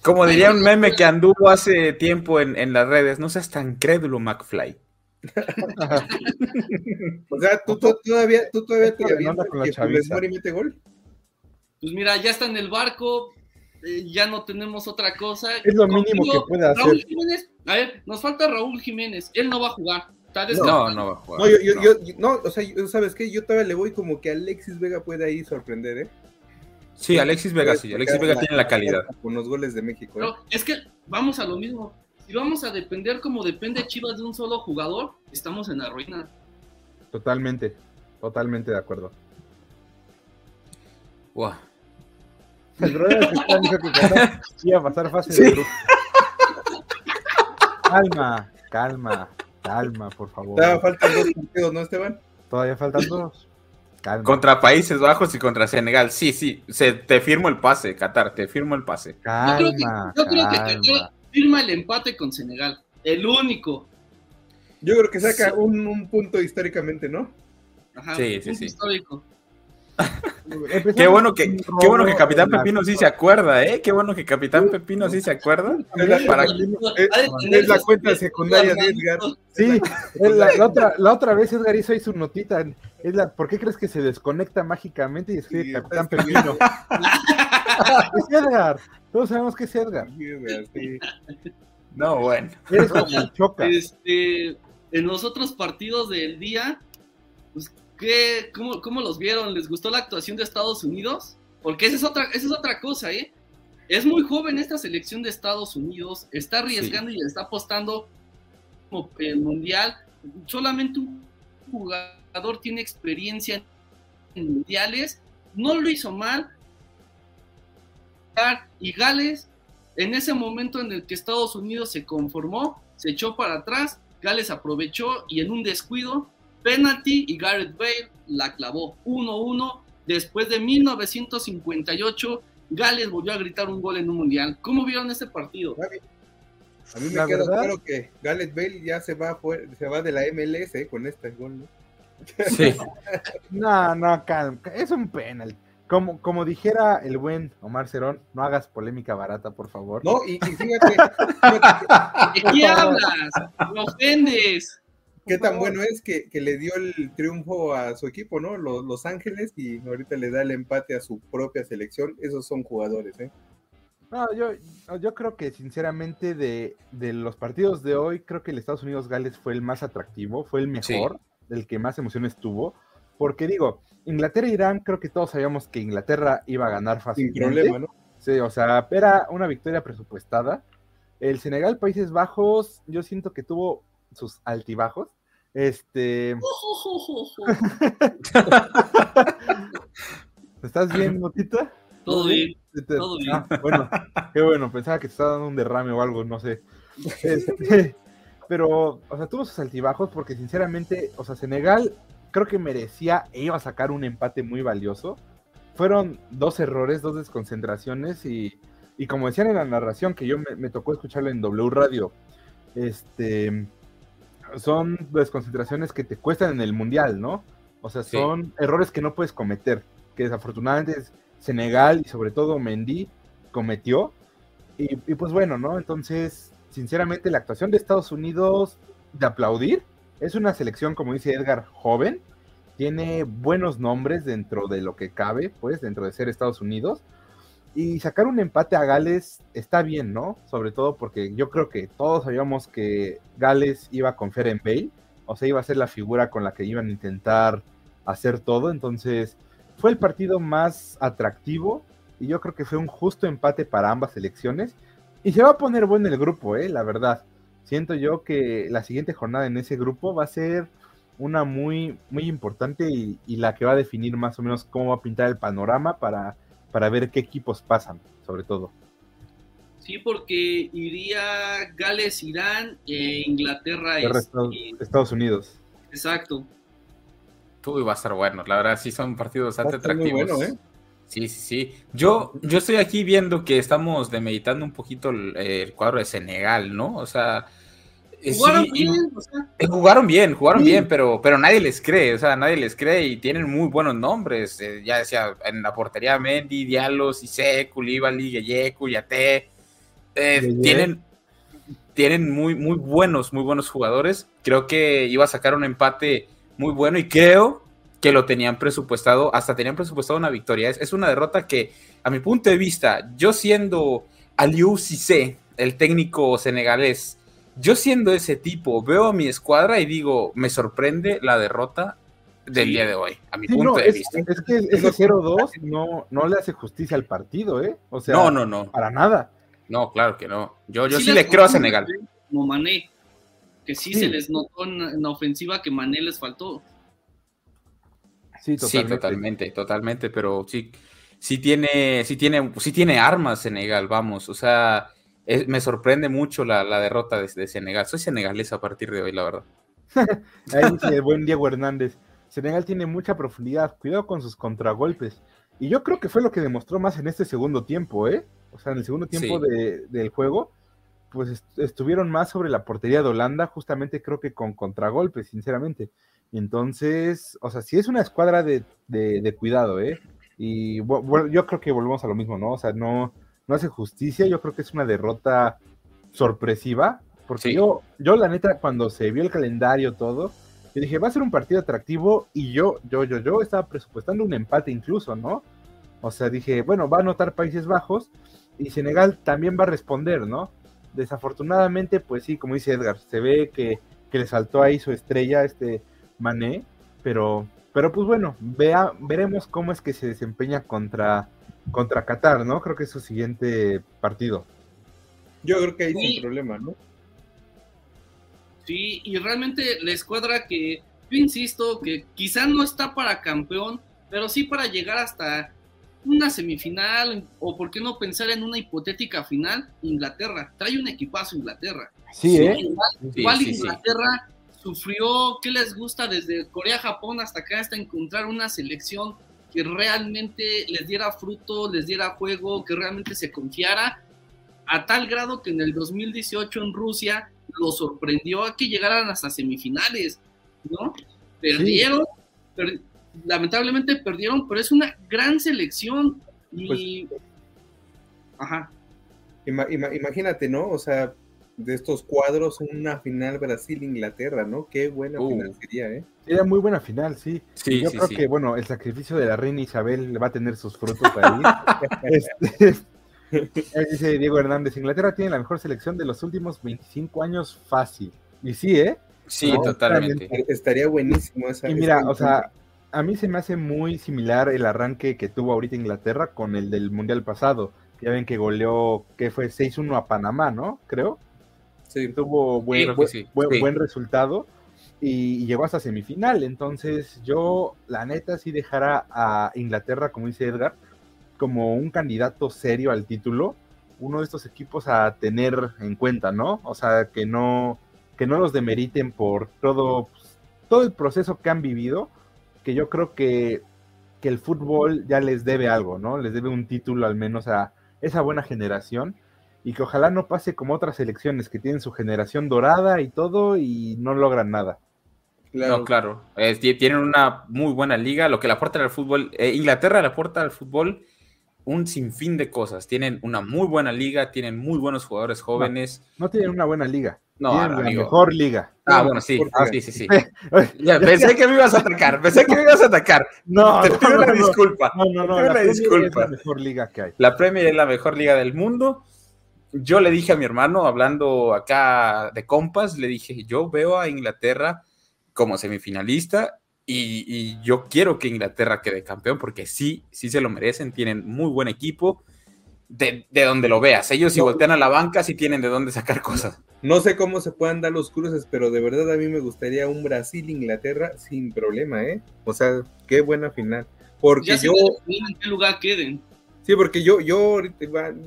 Como diría un meme que anduvo hace tiempo en, en las redes, no seas tan crédulo, McFly. *laughs* O sea, ¿tú, tú todavía, tú todavía te avientas con la que Funes. Mori mete gol? Pues mira, ya está en el barco. eh, ya no tenemos otra cosa. Es lo mínimo que puede hacer. Raúl Jiménez, a ver, nos falta Raúl Jiménez. Él no va a jugar. No, no va a jugar. No, yo, yo, no. yo- yo- no, o sea, yo- ¿sabes qué? Yo todavía le voy como que Alexis Vega puede ahí sorprender, ¿eh? Sí, Alexis Vega, sí. Alexis Vega tiene la calidad. Con los goles de México. ¿eh? Pero es que vamos a lo mismo. Si vamos a depender como depende Chivas de un solo jugador, estamos en la ruina. Totalmente, totalmente de acuerdo. Wow. El brother que está dijo que iba a pasar fase de grupo. Calma, calma, calma, por favor. Todavía faltan dos partidos, ¿no, Esteban? Todavía faltan dos. Calma. Contra Países Bajos y contra Senegal. Sí, sí. Se, te firmo el pase, Qatar. Te firmo el pase. Calma, yo creo que, yo creo que calma. Qatar firma el empate con Senegal. El único. Yo creo que saca un, un punto históricamente, ¿no? Ajá, Sí, sí, punto sí. histórico. *laughs* Empezamos Qué bueno que, qué bueno que Capitán Pepino sí se acuerda, ¿eh? Qué bueno que Capitán Pepino sí se acuerda. Es la, Para- es- es cuenta secundaria de Edgar. *laughs* Sí, es la, la otra, la otra vez Edgar hizo ahí su notita. Es la, ¿Por qué crees que se desconecta mágicamente y escribe Sí, Capitán Pepino? *laughs* es Edgar. Todos sabemos que es Edgar. Sí. No, bueno. Eres como choca. Este, en los otros partidos del día, pues, ¿qué, cómo, cómo los vieron? ¿Les gustó la actuación de Estados Unidos? Porque esa es otra, esa es otra cosa, ¿eh? Es muy joven esta selección de Estados Unidos, está arriesgando y está apostando como el mundial. Solamente un jugador tiene experiencia en mundiales, no lo hizo mal. Y Gales, en ese momento en el que Estados Unidos se conformó, se echó para atrás, Gales aprovechó y en un descuido, penalty y Gareth Bale la clavó 1-1. Después de 1958, Gales volvió a gritar un gol en un mundial. ¿Cómo vieron este partido? A mí me La queda verdad- claro que Gareth Bale ya se va, fuera- se va de la MLS eh, con este gol, ¿no? Sí. *laughs* No, no, calma. Es un penal. Como, como dijera el buen Omar Cerón, no hagas polémica barata, por favor. No, y, y fíjate, fíjate ¿De qué hablas? ¡Me ofendes! Qué tan bueno es que, que le dio el triunfo a su equipo, ¿no? Los, Los Ángeles y ahorita le da el empate a su propia selección. Esos son jugadores, ¿eh? No, yo, yo creo que sinceramente de, de los partidos de hoy, creo que el Estados Unidos-Gales fue el más atractivo, fue el mejor, el que más emociones tuvo. Porque digo, Inglaterra-Irán, creo que todos sabíamos que Inglaterra iba a ganar Sin fácilmente. problema, ¿no? Sí, o sea, era una victoria presupuestada. El Senegal, Países Bajos, yo siento que tuvo sus altibajos. Este, *laughs* ¿estás bien, Motita? Todo bien. Todo bien. ah, bueno, qué bueno, pensaba que te estaba dando un derrame o algo, no sé. Este, *laughs* pero, o sea, tuvo sus altibajos porque sinceramente, o sea, Senegal creo que merecía e iba a sacar un empate muy valioso. Fueron dos errores, dos desconcentraciones y, y como decían en la narración que yo me, me tocó escucharlo en W Radio, este, son desconcentraciones que te cuestan en el mundial, ¿no? O sea, Sí. son errores que no puedes cometer, que desafortunadamente es Senegal y sobre todo Mendy cometió. Y, y pues bueno, ¿no? Entonces, sinceramente, la actuación de Estados Unidos de aplaudir es una selección, como dice Edgar, joven, tiene buenos nombres dentro de lo que cabe, pues, dentro de ser Estados Unidos. Y sacar un empate a Gales está bien, ¿no? Sobre todo porque yo creo que todos sabíamos que Gales iba a confiar en o sea, iba a ser la figura con la que iban a intentar hacer todo. Entonces, fue el partido más atractivo y yo creo que fue un justo empate para ambas selecciones. Y se va a poner bueno el grupo, ¿eh? La verdad. Siento yo que la siguiente jornada en ese grupo va a ser una muy, muy importante y la que va a definir más o menos cómo va a pintar el panorama para, para ver qué equipos pasan, sobre todo. Sí, porque iría Gales, Irán e Inglaterra. Y- Estados Unidos. Exacto. Uy, va a estar bueno. La verdad, sí son partidos bastante atractivos. bueno, ¿eh? Sí, sí, sí. Yo, yo estoy aquí viendo que estamos demeditando un poquito el, el cuadro de Senegal, ¿no? O sea, eh, Jugaron sí, bien, o sea, eh, jugaron bien, jugaron Sí. bien, pero, pero nadie les cree, o sea, nadie les cree y tienen muy buenos nombres. eh, ya decía, en la portería Mendy, Diallo, Gueye, Cuyate. eh, Gueye. tienen, tienen muy, muy buenos, muy buenos jugadores. Creo que iba a sacar un empate muy bueno y creo que lo tenían presupuestado, hasta tenían presupuestado una victoria. Es, es una derrota que, a mi punto de vista, yo siendo Aliou Cissé, el técnico senegalés, yo siendo ese tipo, veo a mi escuadra y digo, me sorprende la derrota del Sí. día de hoy, a mi Sí, punto no, de es, vista. es que ese 0-2 no, no le hace justicia al partido, ¿eh? O sea, No, no, no, para nada. no, claro que no. Yo, yo sí, le creo a Senegal. Como Mané, que sí, Sí. se les notó en, la ofensiva que Mané les faltó. Sí, Sí, totalmente. totalmente, totalmente, pero sí, sí tiene, sí tiene, sí tiene armas Senegal, vamos, o sea, es- me sorprende mucho la, la derrota de, de Senegal. Soy senegalés a partir de hoy, la verdad. *laughs* Ahí dice el buen Diego Hernández. Senegal tiene mucha profundidad, cuidado con sus contragolpes. Y yo creo que fue lo que demostró más en este segundo tiempo, ¿eh? O sea, en el segundo tiempo Sí. de- del juego, pues est- estuvieron más sobre la portería de Holanda, justamente creo que con contragolpes, sinceramente. Entonces, o sea, sí es una escuadra de, de- de cuidado, ¿eh? Y yo creo que volvemos a lo mismo, ¿no? O sea, no, no hace justicia, yo creo que es una derrota sorpresiva, porque Sí. yo, yo la neta, cuando se vio el calendario todo, yo dije, va a ser un partido atractivo y yo, yo, yo, yo estaba presupuestando un empate incluso, ¿no? O sea, dije, bueno, va a anotar Países Bajos y Senegal también va a responder, ¿no? Desafortunadamente, pues sí, como dice Edgar, se ve que, que le saltó ahí su estrella, este Mané, pero, pero pues bueno, vea, veremos cómo es que se desempeña contra, contra Qatar, ¿no? Creo que es su siguiente partido. Yo creo que ahí Sí. sin problema, ¿no? Sí, y realmente la escuadra que, yo insisto, que quizá no está para campeón, pero sí para llegar hasta una semifinal, o por qué no pensar en una hipotética final, Inglaterra. Trae un equipazo Inglaterra. Sí, ¿eh? Igual, Sí, igual sí, sí. Inglaterra sufrió, ¿qué les gusta? Desde Corea, Japón hasta acá, hasta encontrar una selección que realmente les diera fruto, les diera juego, que realmente se confiara, a tal grado que en el 2018 en Rusia lo sorprendió a que llegaran hasta semifinales, ¿no? Perdieron, per- lamentablemente perdieron, pero es una gran selección y... Ajá. Ima- ima- imagínate, ¿no? O sea, de estos cuadros, una final Brasil-Inglaterra, ¿no? Qué buena Uh. final sería, ¿eh? Era muy buena final, sí. Sí, Y yo sí, creo sí. que, bueno, el sacrificio de la reina Isabel va a tener sus frutos ahí. *laughs* Este, ahí dice Diego Hernández, Inglaterra tiene la mejor selección de los últimos 25 años fácil. Y sí, ¿eh? Sí, No, totalmente. Estaría buenísimo esa. Y mira, esa- o sea, a mí se me hace muy similar el arranque que tuvo ahorita Inglaterra con el del Mundial pasado. Ya ven que goleó, que fue 6-1 a Panamá, ¿no? Creo. Sí. Tuvo buen, buen, resultado y, y llegó hasta semifinal. Entonces, yo, la neta, sí dejara a Inglaterra, como dice Edgar, como un candidato serio al título, uno de estos equipos a tener en cuenta, ¿no? O sea, que no, que no los demeriten por todo, pues, todo el proceso que han vivido, que yo creo que, que el fútbol ya les debe algo, ¿no? Les debe un título al menos a esa buena generación y que ojalá no pase como otras selecciones que tienen su generación dorada y todo y no logran nada. Claro. No, claro. Eh, ti- tienen una muy buena liga. Lo que le aporta al fútbol, eh, Inglaterra le aporta al fútbol un sinfín de cosas. Tienen una muy buena liga, tienen muy buenos jugadores jóvenes. No tienen una buena liga. No, tienen la amigo. mejor liga. Ah, bueno, sí, ah, sí, sí, sí. *laughs* Ya, pensé que me ibas a atacar, pensé que me ibas a atacar. No, Te pido no, una no. disculpa. No, no, no, Te pido la una Premier disculpa. es la mejor liga que hay. La Premier es la mejor liga del mundo. Yo le dije a mi hermano, hablando acá de compas, le dije, yo veo a Inglaterra como semifinalista y, y yo quiero que Inglaterra quede campeón porque sí, sí se lo merecen, tienen muy buen equipo. De, de donde lo veas, ellos si No. voltean a la banca sí tienen de dónde sacar cosas. No sé cómo se puedan dar los cruces, pero de verdad a mí me gustaría un Brasil-Inglaterra sin problema, ¿eh? O sea, qué buena final. Porque Ya se yo, en qué lugar queden. Sí, porque yo, yo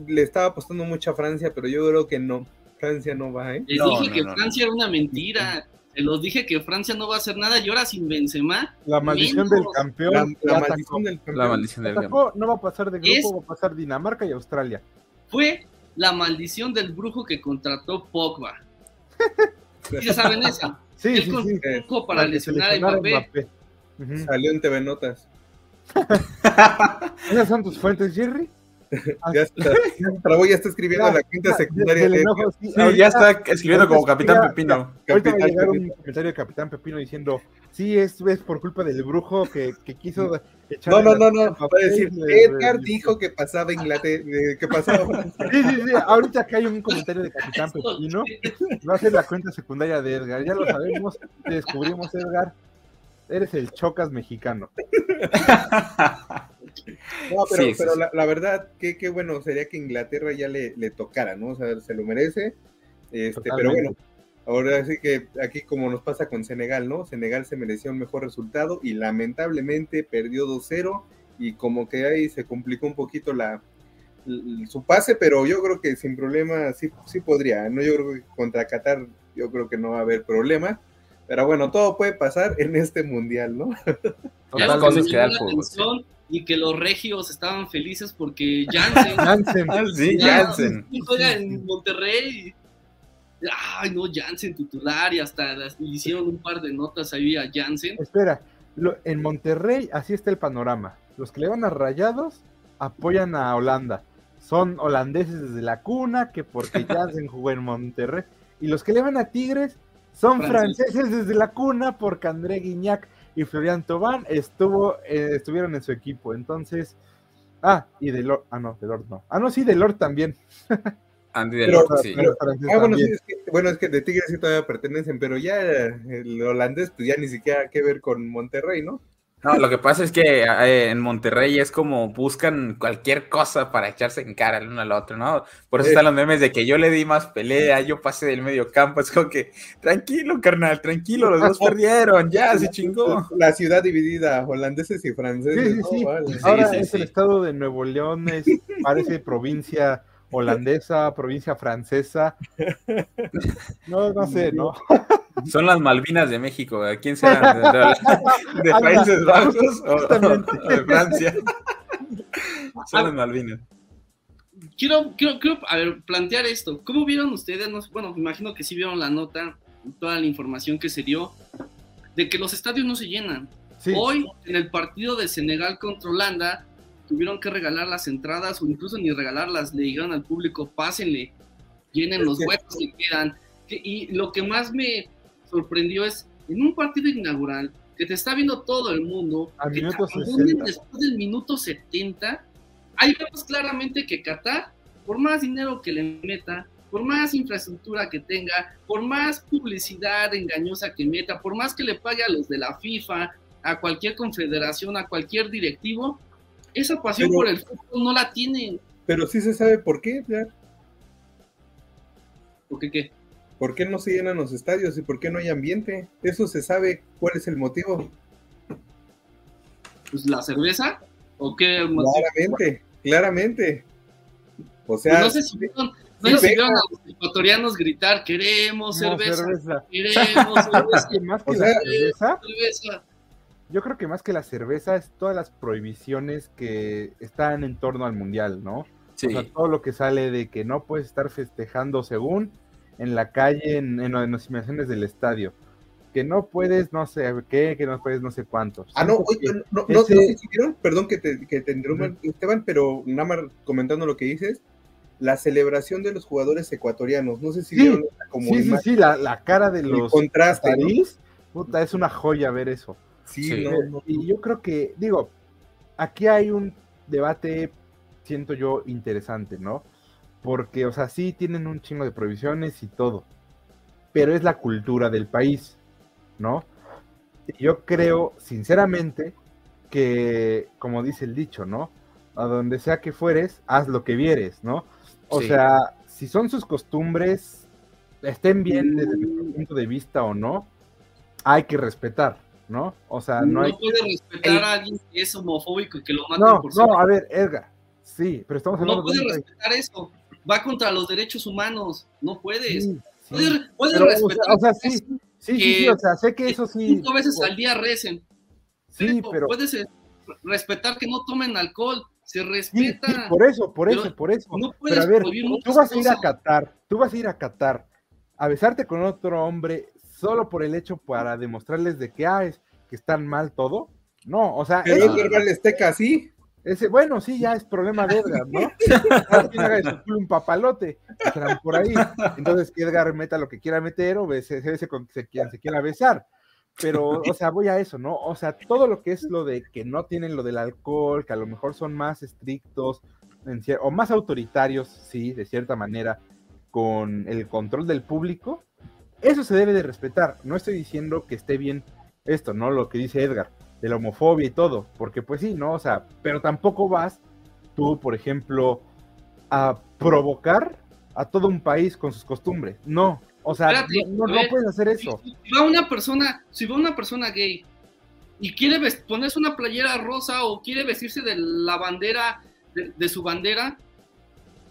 le estaba apostando mucho a Francia, pero yo creo que no. Francia no va, ¿eh? Les No, dije no, que no, no. Francia era una mentira. Se los dije que Francia no va a hacer nada y ahora sin Benzema. La maldición Menos. del campeón. La, maldición del campeón. La maldición del Atacó, no va a pasar de grupo, Es- va a pasar Dinamarca y Australia. Fue la maldición del brujo que contrató Pogba. *laughs* ¿Sí saben esa? Sí, Él sí, sí. para lesionar a Mbappé. Mbappé. Ujú. Salió en TV Notas. ¿Esas son tus fuentes, Jerry? *laughs* Ya está. Trabo ya está escribiendo Ya, la quinta ya, secundaria de enojo, sí, Sí, ahorita- ya está escribiendo como Capitán Pepino. Ahorita va a llegar un comentario de Capitán Pepino diciendo, sí, esto es por culpa del brujo que, que quiso No, echarle no, no, no. Mbappé Va a decir, Edgar dijo que pasaba Inglaterra, que pasaba. *laughs* Sí, sí, sí, ahorita acá hay un comentario de Capitán *laughs* Pepino, va a ser la cuenta secundaria de Edgar, ya lo sabemos, te descubrimos Edgar. Eres el chocas mexicano. *laughs* No, pero, Sí, sí, pero. La, la verdad, qué, qué bueno sería que Inglaterra ya le, le tocara, ¿no? O sea, se lo merece. Este, pero bueno, ahora sí que aquí como nos pasa con Senegal, ¿no? Senegal se merecía un mejor resultado y lamentablemente perdió 2-0 y como que ahí se complicó un poquito la su pase, pero yo creo que sin problema sí, sí podría, ¿no? Yo creo que contra Qatar yo creo que no va a haber problema. Pero bueno, todo puede pasar en este mundial, ¿no? Cosas que da el fútbol, y que los regios estaban felices porque *laughs* Jansen Jansen, Ah, sí, ya, Jansen. *laughs* juega en Monterrey. Ay, no, Jansen titular y hasta las- hicieron un par de notas ahí a Jansen. espera, lo- en Monterrey así está el panorama. Los que le van a Rayados apoyan a Holanda. Son holandeses desde la cuna, que porque *laughs* Jansen jugó en Monterrey. Y los que le van a Tigres son Franceses. franceses desde la cuna, porque André Guignac y Florian Tobán estuvo, eh, estuvieron en su equipo. Entonces, ah, y Delort, ah, no, Delort no. Ah, no, sí, Delort también. *laughs* Andy de Pero- Lord, sí. Pero Ah, bueno, sí, es que, bueno, es que de Tigres sí todavía pertenecen, pero ya el holandés, pues ya ni siquiera que ver con Monterrey, ¿no? No, lo que pasa es que eh, en Monterrey es como buscan cualquier cosa para echarse en cara el uno al otro, ¿no? Por eso están los memes de que yo le di más pelea, yo pasé del medio campo, es como que, tranquilo, carnal, tranquilo, los dos perdieron, ya *laughs* se chingó. La ciudad dividida, holandeses y franceses. Sí, sí, sí. Vale. Ahora sí, es sí. el estado de Nuevo León, es, parece provincia holandesa, provincia francesa. *laughs* No, no sé, ¿no? Son las Malvinas de México, ¿a quién será? ¿De, de- de Países Bajos o, de Francia? Son las Malvinas. Quiero, quiero, quiero a ver, plantear esto. ¿Cómo vieron ustedes? Bueno, me imagino que sí vieron la nota, toda la información que se dio, de que los estadios no se llenan. Sí, Hoy, en el partido de Senegal contra Holanda, tuvieron que regalar las entradas o incluso ni regalarlas, le dijeron al público, pásenle, llenen los que- huecos que quedan. Que- y lo que más me sorprendió es, en un partido inaugural, que te está viendo todo el mundo, Al que te minuto abandonen 60. después del minuto 70, ahí vemos claramente que Qatar, por más dinero que le meta, por más infraestructura que tenga, por más publicidad engañosa que meta, por más que le pague a los de la FIFA, a cualquier confederación, a cualquier directivo, esa pasión Pero- por el fútbol no la tienen. Pero sí se sabe por qué, ya. Porque qué? ¿Por qué no se llenan los estadios y por qué no hay ambiente? Eso se sabe cuál es el motivo. Pues la cerveza o qué Claramente, claramente. O Pues sea, no sé si vieron, no sé si vieron a los ecuatorianos gritar queremos no, cerveza, cerveza. queremos *laughs* Es cerveza, que más que O la sea- cerveza, cerveza. yo creo que más que la cerveza es todas las prohibiciones que están en torno al mundial, ¿no? Sí. O sea, todo lo que sale de que no puedes estar festejando según en la calle, en, en, en las inmediaciones del estadio. Que no puedes no sé qué, que no puedes no sé cuántos. Ah, no, oye, no, sé si vieron, perdón que te, que te interrumpa, Esteban, pero nada más comentando lo que dices, la celebración de los jugadores ecuatorianos, no sé si Sí, vieron como sí, sí, imagen, sí, la, la cara de el los contraste, ¿no? París, puta, es una joya ver eso. Sí, Sí. no, no, Y yo creo que, digo, aquí hay un debate, siento yo, interesante, ¿no? Porque, o sea, sí tienen un chingo de prohibiciones y todo, pero es la cultura del país, ¿no? Yo creo, sinceramente, que, como dice el dicho, ¿no? A donde sea que fueres, haz lo que vieres, ¿no? O Sí. sea, si son sus costumbres, estén bien desde mi punto de vista o no, hay que respetar, ¿no? O sea, no, No, hay... puede respetar a alguien que es homofóbico y que lo maten No, por no, ser- a ver, Edgar, sí, pero estamos hablando No puede de respetar eso. Va contra los derechos humanos. No puedes. Sí, sí. Puede, puede Pero, o sea, respetar o sea, sí, Sí, sí, que sí, o sea, sé que eso sí. cinco veces al día recen. Sí, pero. puedes eh, respetar que no tomen alcohol. Se respeta. sí, por eso, por Pero eso, por eso. no puedes Pero a ver, tú vas a ir a. Qatar, tú vas a ir a Qatar a besarte con otro hombre solo por el hecho para demostrarles de que, ah, es, que están mal todo. No, o sea, Pero es verbal Azteca, sí. Ese, bueno, sí, ya es problema de Edgar, ¿no? *laughs* Cada quien haga de su culo un papalote, por ahí. Entonces, que Edgar meta lo que quiera meter o se bese con se, quien se quiera besar. Pero, o sea, voy a eso, ¿no? O sea, todo lo que es lo de que no tienen lo del alcohol, que a lo mejor son más estrictos en o más autoritarios, sí, de cierta manera, con el control del público, eso se debe de respetar. No estoy diciendo que esté bien esto, ¿no? Lo que dice Edgar, de la homofobia y todo, porque pues sí, ¿no? O sea, pero tampoco vas tú, por ejemplo, a provocar a todo un país con sus costumbres. No, o sea, Espérate, no, no- puedes hacer eso. Si, si va una persona, si va una persona gay y quiere ponerse una playera rosa o quiere vestirse de la bandera, de, de su bandera,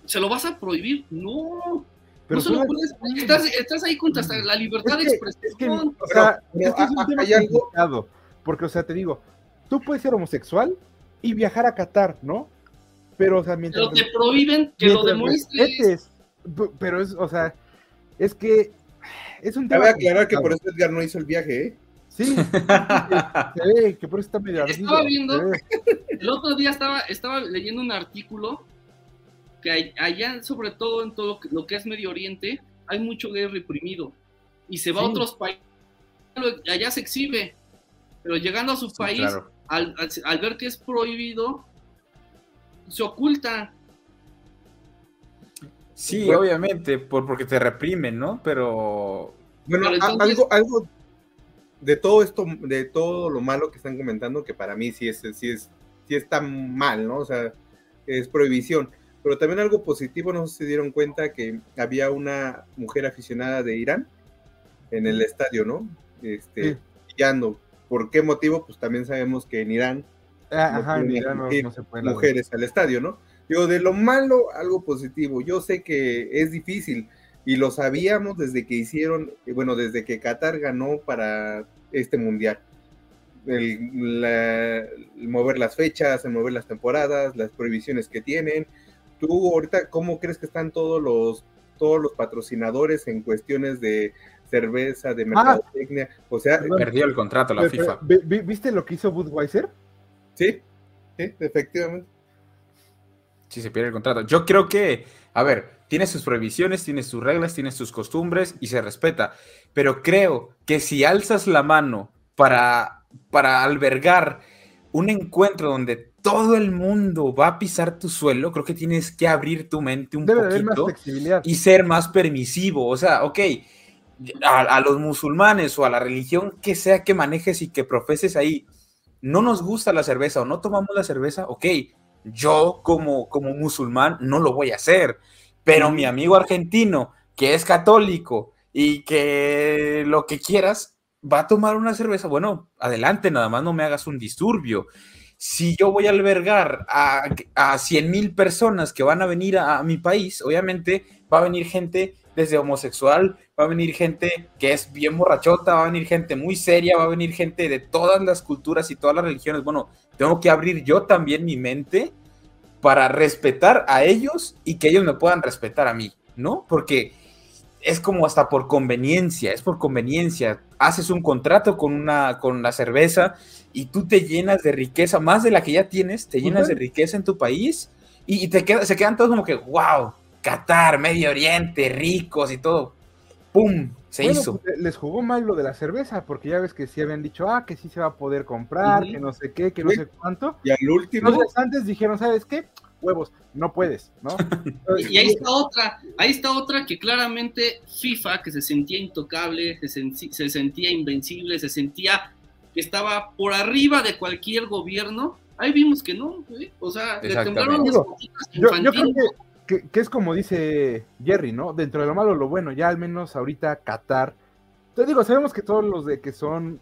¿se lo vas a prohibir? No. Pero no se lo puedes- estás, estás ahí contra hasta la libertad Es de que- es que, expresión. o sea, Pero- es que es pero un tema hay algo- complicado, porque, o sea, te digo, tú puedes ser homosexual y viajar a Qatar, ¿no? Pero, o sea, mientras... pero te prohíben que lo demuestres. pero es, o sea, es que es un tema... Cabe aclarar que por eso Edgar no hizo el viaje, ¿eh? Sí, se ve que por eso está medio Estaba ardido, viendo-. El otro día estaba, estaba leyendo un artículo que hay- allá, sobre todo en todo lo que, lo que es Medio Oriente, hay mucho gay reprimido y se va a Sí. otros países, allá se exhibe, pero llegando a su Sí, país, claro. al, al- al ver que es prohibido, se oculta. Sí, Bueno. obviamente, por, porque te reprimen, ¿no? Pero Bueno, Pero a- entonces- algo, algo de todo esto, de todo lo malo que están comentando, que para mí sí es, sí es, sí está mal, ¿no? O sea, es prohibición. Pero también algo positivo, no sé si se dieron cuenta que había una mujer aficionada de Irán en el estadio, ¿no? Este, Sí. ¿Por qué motivo? Pues también sabemos que en Irán Ah, Ajá, en Irán no, no se puede. mujeres al estadio, ¿no? Digo, de lo malo, algo positivo. Yo sé que es difícil y lo sabíamos desde que hicieron, bueno, desde que Qatar ganó para este mundial. El, la- el mover las fechas, el mover las temporadas, las prohibiciones que tienen. Tú ahorita, ¿cómo crees que están todos los todos los patrocinadores en cuestiones de cerveza, de mercadotecnia? O sea, perdió el contrato la FIFA. ¿vi- vi- ¿Viste lo que hizo Budweiser? sí, sí, efectivamente. Si se pierde el contrato. Yo creo que, a ver, tiene sus prohibiciones, tiene sus reglas, tiene sus costumbres y se respeta. Pero creo que si alzas la mano para, para albergar un encuentro donde todo el mundo va a pisar tu suelo, creo que tienes que abrir tu mente un Debe de haber más poquito flexibilidad. y ser más permisivo. O sea, ok, a, los musulmanes o a la religión que sea que manejes y que profeses ahí, no nos gusta la cerveza o no tomamos la cerveza, ok, yo como, como musulmán no lo voy a hacer, pero mi amigo argentino que es católico y que lo que quieras va a tomar una cerveza, bueno, adelante, nada más no me hagas un disturbio. Si yo voy a albergar a, a 100 mil personas que van a venir a mi país, obviamente va a venir gente desde homosexual, va a venir gente que es bien borrachota, va a venir gente muy seria, va a venir gente de todas las culturas y todas las religiones. Bueno, tengo que abrir yo también mi mente para respetar a ellos y que ellos me puedan respetar a mí, ¿no? Porque es como hasta por conveniencia, es por conveniencia. Haces un contrato con una con la cerveza y tú te llenas de riqueza, más de la que ya tienes, te llenas de riqueza en tu país y, y te queda, se quedan todos como que, wow, Qatar, Medio Oriente, ricos y todo. ¡Pum! Se Bueno, hizo. pues, les jugó mal lo de la cerveza, porque ya ves que sí habían dicho, ah, que sí se va a poder comprar, que no sé qué, que no sé cuánto. Y al último, Entonces antes dijeron, ¿sabes qué? Huevos, no puedes, ¿no? *laughs* Y ahí está otra, ahí está otra que claramente FIFA, que se sentía intocable, se, sen- se sentía invencible, se sentía que estaba por arriba de cualquier gobierno. Ahí vimos que no, güey. o sea, le temblaron las Yo, yo creo que, que- que es como dice Jerry, ¿no? Dentro de lo malo, lo bueno, ya al menos ahorita Qatar. Te digo, sabemos que todos los de que son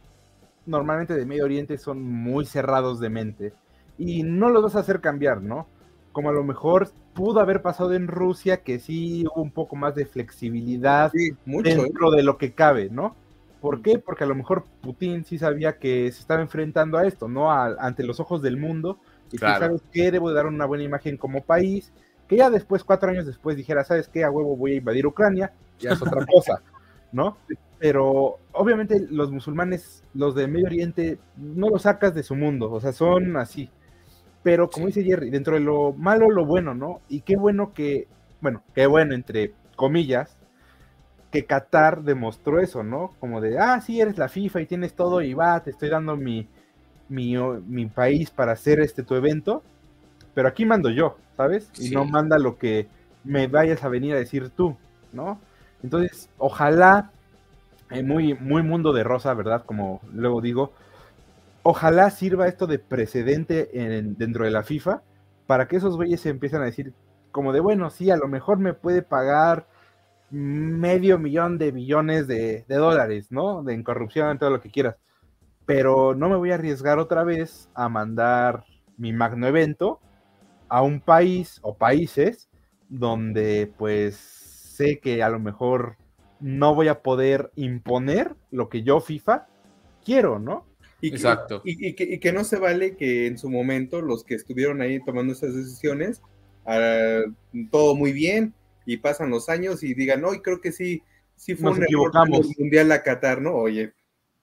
normalmente de Medio Oriente son muy cerrados de mente y no los vas a hacer cambiar, ¿no? Como a lo mejor pudo haber pasado en Rusia, que sí hubo un poco más de flexibilidad sí, mucho, ¿eh? dentro de lo que cabe, ¿no? ¿Por qué? Porque a lo mejor Putin sí sabía que se estaba enfrentando a esto, ¿no? A- ante los ojos del mundo. Y Claro. sabes que debo de dar una buena imagen como país. Que ya después, cuatro años después, dijera, ¿sabes qué? A huevo voy a invadir Ucrania. Ya es otra cosa, ¿no? Pero obviamente los musulmanes, los de Medio Oriente, no los sacas de su mundo, o sea, son así. Pero como dice Jerry, dentro de lo malo, lo bueno, ¿no? Y qué bueno que, bueno, qué bueno, entre comillas, que Qatar demostró eso, ¿no? Como de, ah, sí, eres la FIFA y tienes todo y va, te estoy dando mi, mi, mi país para hacer este tu evento, pero aquí mando yo, ¿sabes? Y Sí. no manda lo que me vayas a venir a decir tú, ¿no? Entonces, ojalá eh, muy, muy mundo de rosa, ¿verdad? Como luego digo. Ojalá sirva esto de precedente en, dentro de la FIFA para que esos güeyes se empiecen a decir como de, bueno, sí, a lo mejor me puede pagar medio millón de billones de, dólares, ¿no? De en corrupción, todo lo que quieras. Pero no me voy a arriesgar otra vez a mandar mi magno evento a un país o países donde pues sé que a lo mejor no voy a poder imponer lo que yo FIFA quiero, ¿no? Y Exacto. y, que, no se vale que en su momento los que estuvieron ahí tomando esas decisiones, ah, todo muy bien, y pasan los años y digan, no, y creo que sí, sí fue un mundial a Qatar, ¿no? Oye,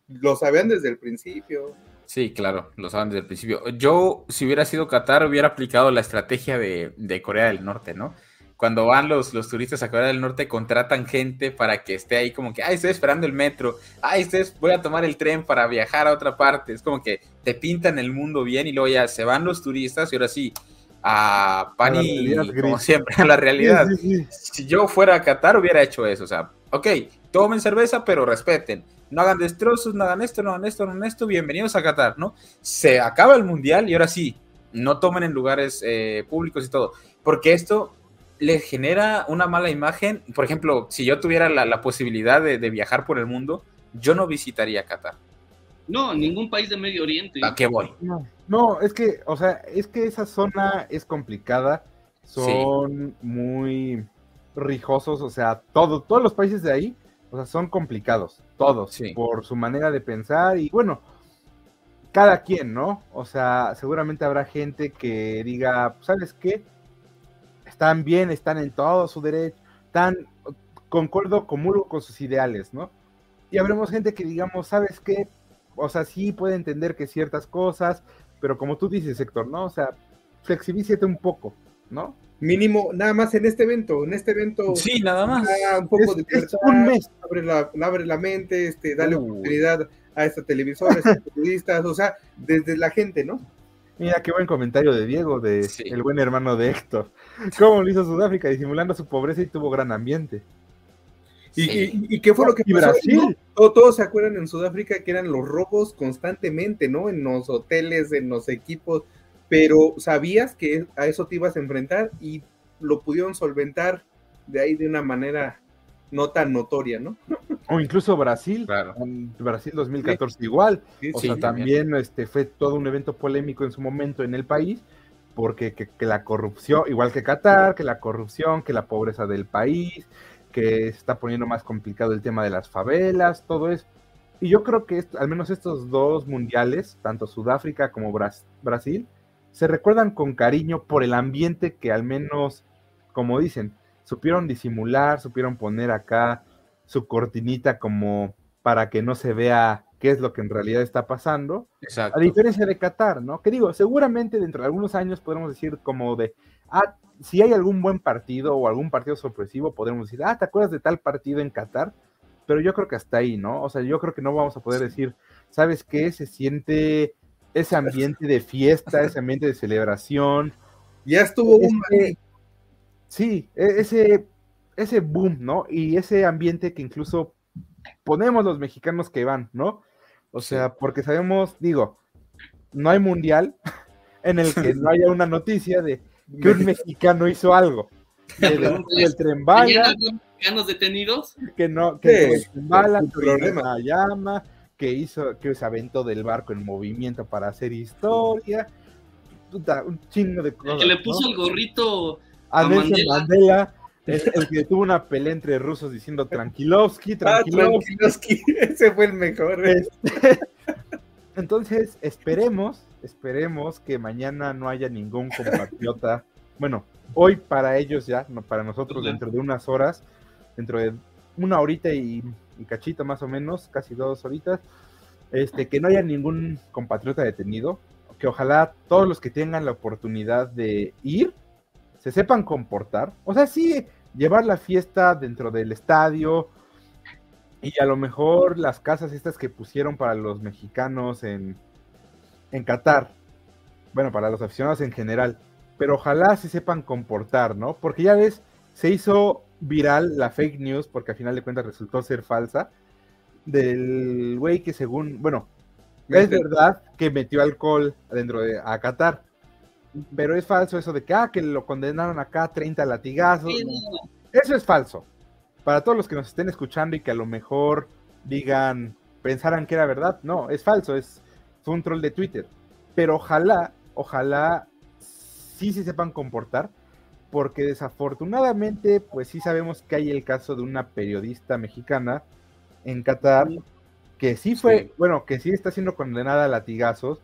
lo sabían desde el principio. Sí, claro, lo saben desde el principio. Yo, si hubiera sido Qatar, hubiera aplicado la estrategia de, de Corea del Norte, ¿no? cuando van los, los turistas a Corea del Norte, contratan gente para que esté ahí como que, ay, estoy esperando el metro, ay, estoy, voy a tomar el tren para viajar a otra parte. Es como que te pintan el mundo bien y luego ya se van los turistas y ahora sí, a pan y como siempre, a la *laughs* realidad. Si yo fuera a Qatar hubiera hecho eso, o sea, ok, tomen cerveza, pero respeten. No hagan destrozos, no hagan esto, no hagan esto, no hagan esto, bienvenidos a Qatar, ¿no? Se acaba el mundial y ahora sí, no tomen en lugares eh, públicos y todo, porque esto le genera una mala imagen. Por ejemplo, si yo tuviera la, posibilidad de, viajar por el mundo, yo no visitaría Qatar. No, ningún país de Medio Oriente. ¿A qué voy? No, es que, o sea, es que esa zona es complicada. Son muy rijosos, o sea, todo, todos los países de ahí, o sea, son complicados, todos, por su manera de pensar y bueno, cada quien, ¿no? O sea, seguramente habrá gente que diga, ¿sabes qué? están bien, están en todo su derecho, están, concuerdo, comulgo con sus ideales, ¿no? Y habremos gente que digamos, ¿sabes qué? O sea, sí puede entender que ciertas cosas, pero como tú dices, Héctor, ¿no? O sea, flexibilízate un poco, ¿no? Mínimo, nada más en este evento, en este evento. Sí, nada más. Un poco de un mes. Abre la, abre la mente, este, dale oportunidad a esta televisora, a estos *laughs* periodistas, o sea, desde la gente, ¿no? Mira, qué buen comentario de Diego, de el buen hermano de Héctor. ¿Cómo lo hizo Sudáfrica? Disimulando su pobreza y tuvo gran ambiente. ¿Y, qué fue lo que pasó? Brasil? Todos, se acuerdan en Sudáfrica que eran los robos constantemente, ¿no? En los hoteles, en los equipos, pero sabías que a eso te ibas a enfrentar y lo pudieron solventar de ahí de una manera no tan notoria, ¿no? O incluso Brasil, Brasil 2014 igual, o sea, también este, fue todo un evento polémico en su momento en el país, porque que, la corrupción, igual que Qatar, que la corrupción, que la pobreza del país, que se está poniendo más complicado el tema de las favelas, todo eso. Y yo creo que al menos estos dos mundiales, tanto Sudáfrica como Brasil, se recuerdan con cariño por el ambiente que al menos, como dicen, supieron disimular, supieron poner acá su cortinita como para que no se vea qué es lo que en realidad está pasando. A diferencia de Qatar, ¿no? Que digo, seguramente dentro de algunos años podremos decir como de, ah, si hay algún buen partido o algún partido sorpresivo, podremos decir, ah, ¿te acuerdas de tal partido en Qatar? Pero yo creo que hasta ahí, ¿no? O sea, yo creo que no vamos a poder decir, ¿sabes qué? Se siente ese ambiente de fiesta, ese ambiente de celebración. Ya estuvo un Sí, e-, ese, ese boom, ¿no? Y ese ambiente que incluso ponemos los mexicanos que van, ¿no? O sea, porque sabemos, digo, no hay mundial *laughs* en el que no haya una noticia de que un mexicano hizo algo. *laughs* Que el tren bala. mexicanos detenidos? Que no, que el tren bala, que llama, que hizo, que se aventó del barco en movimiento para hacer historia. un chingo de cosas. que le puso el gorrito a, Nelson Mandela, el, que tuvo una pelea entre rusos diciendo tranquilovsky, ah, tranquilovsky. *laughs* ese fue el mejor. Este, *laughs* entonces, esperemos, esperemos que mañana no haya ningún compatriota. Bueno, hoy para ellos ya, no para nosotros dentro de unas horas, dentro de una horita y, y cachito más o menos, casi dos horitas, este, que no haya ningún compatriota detenido, que ojalá todos los que tengan la oportunidad de ir, se sepan comportar. O sea, sí, llevar la fiesta dentro del estadio y a lo mejor las casas estas que pusieron para los mexicanos en, en Qatar. Bueno, para los aficionados en general. Pero ojalá se sepan comportar, ¿no? Porque ya ves, se hizo viral la fake news porque al final de cuentas resultó ser falsa del güey que según, bueno, es verdad que metió alcohol dentro de a Qatar, pero es falso eso de que, ah, que lo condenaron acá a 30 latigazos. Eso es falso. Para todos los que nos estén escuchando y que a lo mejor digan, pensaran que era verdad, no, es falso, es fue un troll de Twitter. Pero ojalá, ojalá sí se sepan comportar, porque desafortunadamente, pues sí sabemos que hay el caso de una periodista mexicana en Qatar que sí fue, bueno, que sí está siendo condenada a latigazos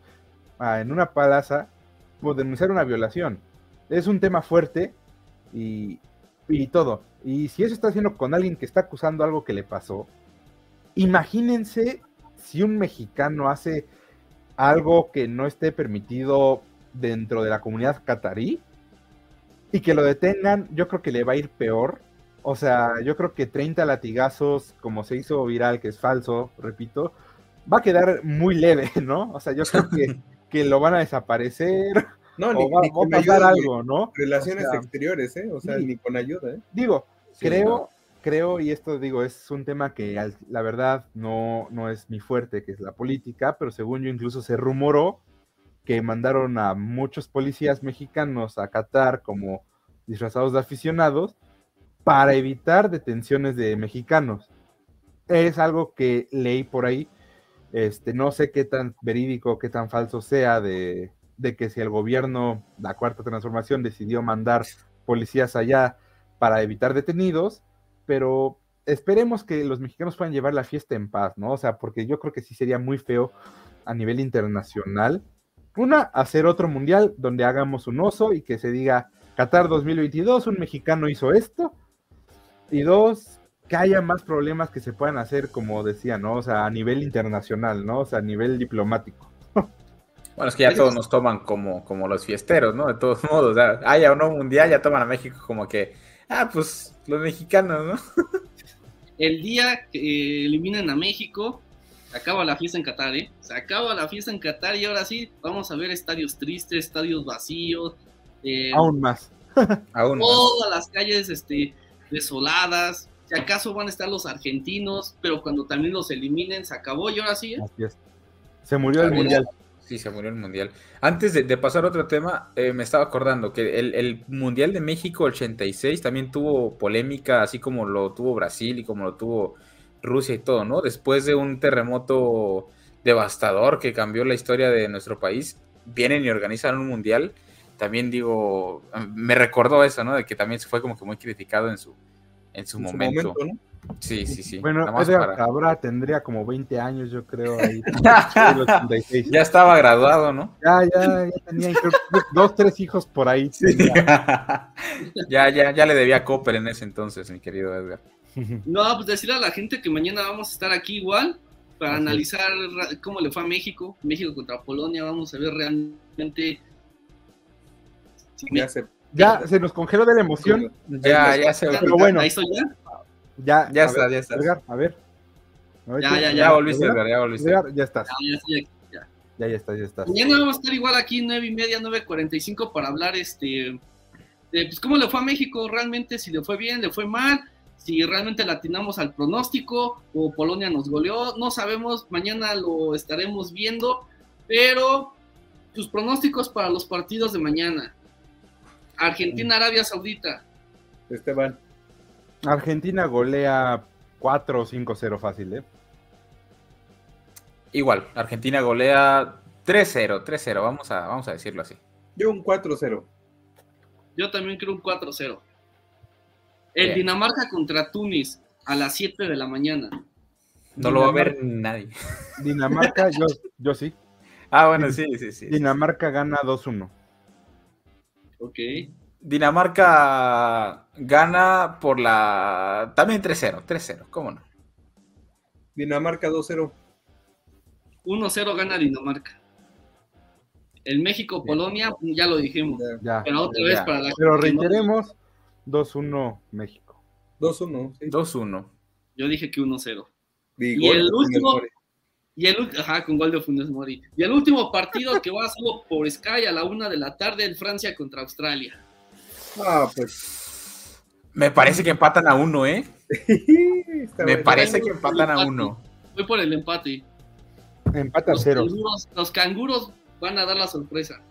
en una palaza por denunciar una violación. Es un tema fuerte y, y todo. Y si eso está haciendo con alguien que está acusando algo que le pasó, imagínense si un mexicano hace algo que no esté permitido dentro de la comunidad catarí y que lo detengan, yo creo que le va a ir peor. O sea, yo creo que 30 latigazos, como se hizo viral, que es falso, repito, va a quedar muy leve, *laughs* ¿no? O sea, yo creo que, *laughs* que lo van a desaparecer. No, ni, va, a pasar algo, ¿no? Relaciones exteriores, ¿eh? O sea, ni con ayuda, ¿eh? Digo, creo, creo, y esto digo, es un tema que la verdad no, no es mi fuerte, que es la política, pero según yo incluso se rumoró que mandaron a muchos policías mexicanos a Qatar como disfrazados de aficionados para evitar detenciones de mexicanos. Es algo que leí por ahí. Este, no sé qué tan verídico, qué tan falso sea de, de que si el gobierno, la cuarta transformación, decidió mandar policías allá para evitar detenidos, pero esperemos que los mexicanos puedan llevar la fiesta en paz, ¿no? O sea, porque yo creo que sí sería muy feo a nivel internacional. Una, hacer otro mundial donde hagamos un oso y que se diga Qatar 2022, un mexicano hizo esto. Y dos, que haya más problemas que se puedan hacer, como decía, ¿no? O sea, a nivel internacional, ¿no? O sea, a nivel diplomático. *laughs* Bueno, es que ya todos nos toman como, como los fiesteros, ¿no? De todos modos, o sea, haya o no mundial, ya toman a México como que, ah, pues los mexicanos, ¿no? *laughs* El día que eliminen a México, se acaba la fiesta en Qatar, ¿eh? Se acaba la fiesta en Qatar y ahora sí vamos a ver estadios tristes, estadios vacíos. Eh, Aún más. *laughs* Aún todas las calles este, desoladas. Si acaso van a estar los argentinos, pero cuando también los eliminen, se acabó y ahora sí. ¿eh? Así es. Se murió el mundial. Sí, se murió el mundial. Antes de, pasar a otro tema, eh, me estaba acordando que el, mundial de México 86 también tuvo polémica, así como lo tuvo Brasil y como lo tuvo Rusia y todo, ¿no? Después de un terremoto devastador que cambió la historia de nuestro país, vienen y organizan un mundial. También digo, me recordó eso, ¿no? De que también se fue como que muy criticado en su, en su momento. Sí, sí, sí. Bueno, Cabra tendría como 20 años, yo creo. Ahí, *laughs* ya estaba graduado, ¿no? Ya, ya, ya tenía dos, tres hijos por ahí. *laughs* ya, ya, ya le debía Copper en ese entonces, mi querido Edgar. *laughs* No, pues decirle a la gente que mañana vamos a estar aquí igual para analizar cómo le fue a México, México contra Polonia, vamos a ver realmente... Ya se, ya se nos congeló de la emoción. Ya, ya se... Pero bueno. Estoy ya. Ya, ya está, ya está. a ver. ya, ya, ya, volviste, Edgar, ya volviste. ya estás. Ya, ya, ya, ya estás, ya estás. Mañana vamos a estar igual aquí, nueve y media, 9.45 para hablar este de pues, cómo le fue a México realmente, si le fue bien, le fue mal, si realmente latinamos al pronóstico o Polonia nos goleó, no sabemos, mañana lo estaremos viendo, pero tus pronósticos para los partidos de mañana. Argentina, Arabia Saudita. Esteban. Argentina golea 4 o 5-0 fácil, ¿eh? Igual, Argentina golea 3-0, 3-0, vamos a, vamos a decirlo así. Yo un 4-0. Yo también creo un 4-0. El Dinamarca contra Tunis a las 7 de la mañana. No lo va a ver nadie. Dinamarca, yo, yo sí. *laughs* Ah, bueno, sí, sí, sí. Dinamarca gana 2-1. Ok. Dinamarca gana por la. También 3-0, 3-0, ¿cómo no? Dinamarca 2-0. 1-0 gana Dinamarca. El México-Polonia, ya lo dijimos. pero otra vez para la Pero reiteremos: 2-1 México. 2-1. 2-1. Yo dije que 1-0. Y el último. Y el, ajá, con gol de Funes Mori. Y el último partido que va a ser por Sky a la una de la tarde en Francia contra Australia. Ah, pues. Me parece que empatan a uno, ¿eh? *laughs* Me parece que empatan a uno. Voy por el empate. Empate a cero. canguros, los canguros van a dar la sorpresa.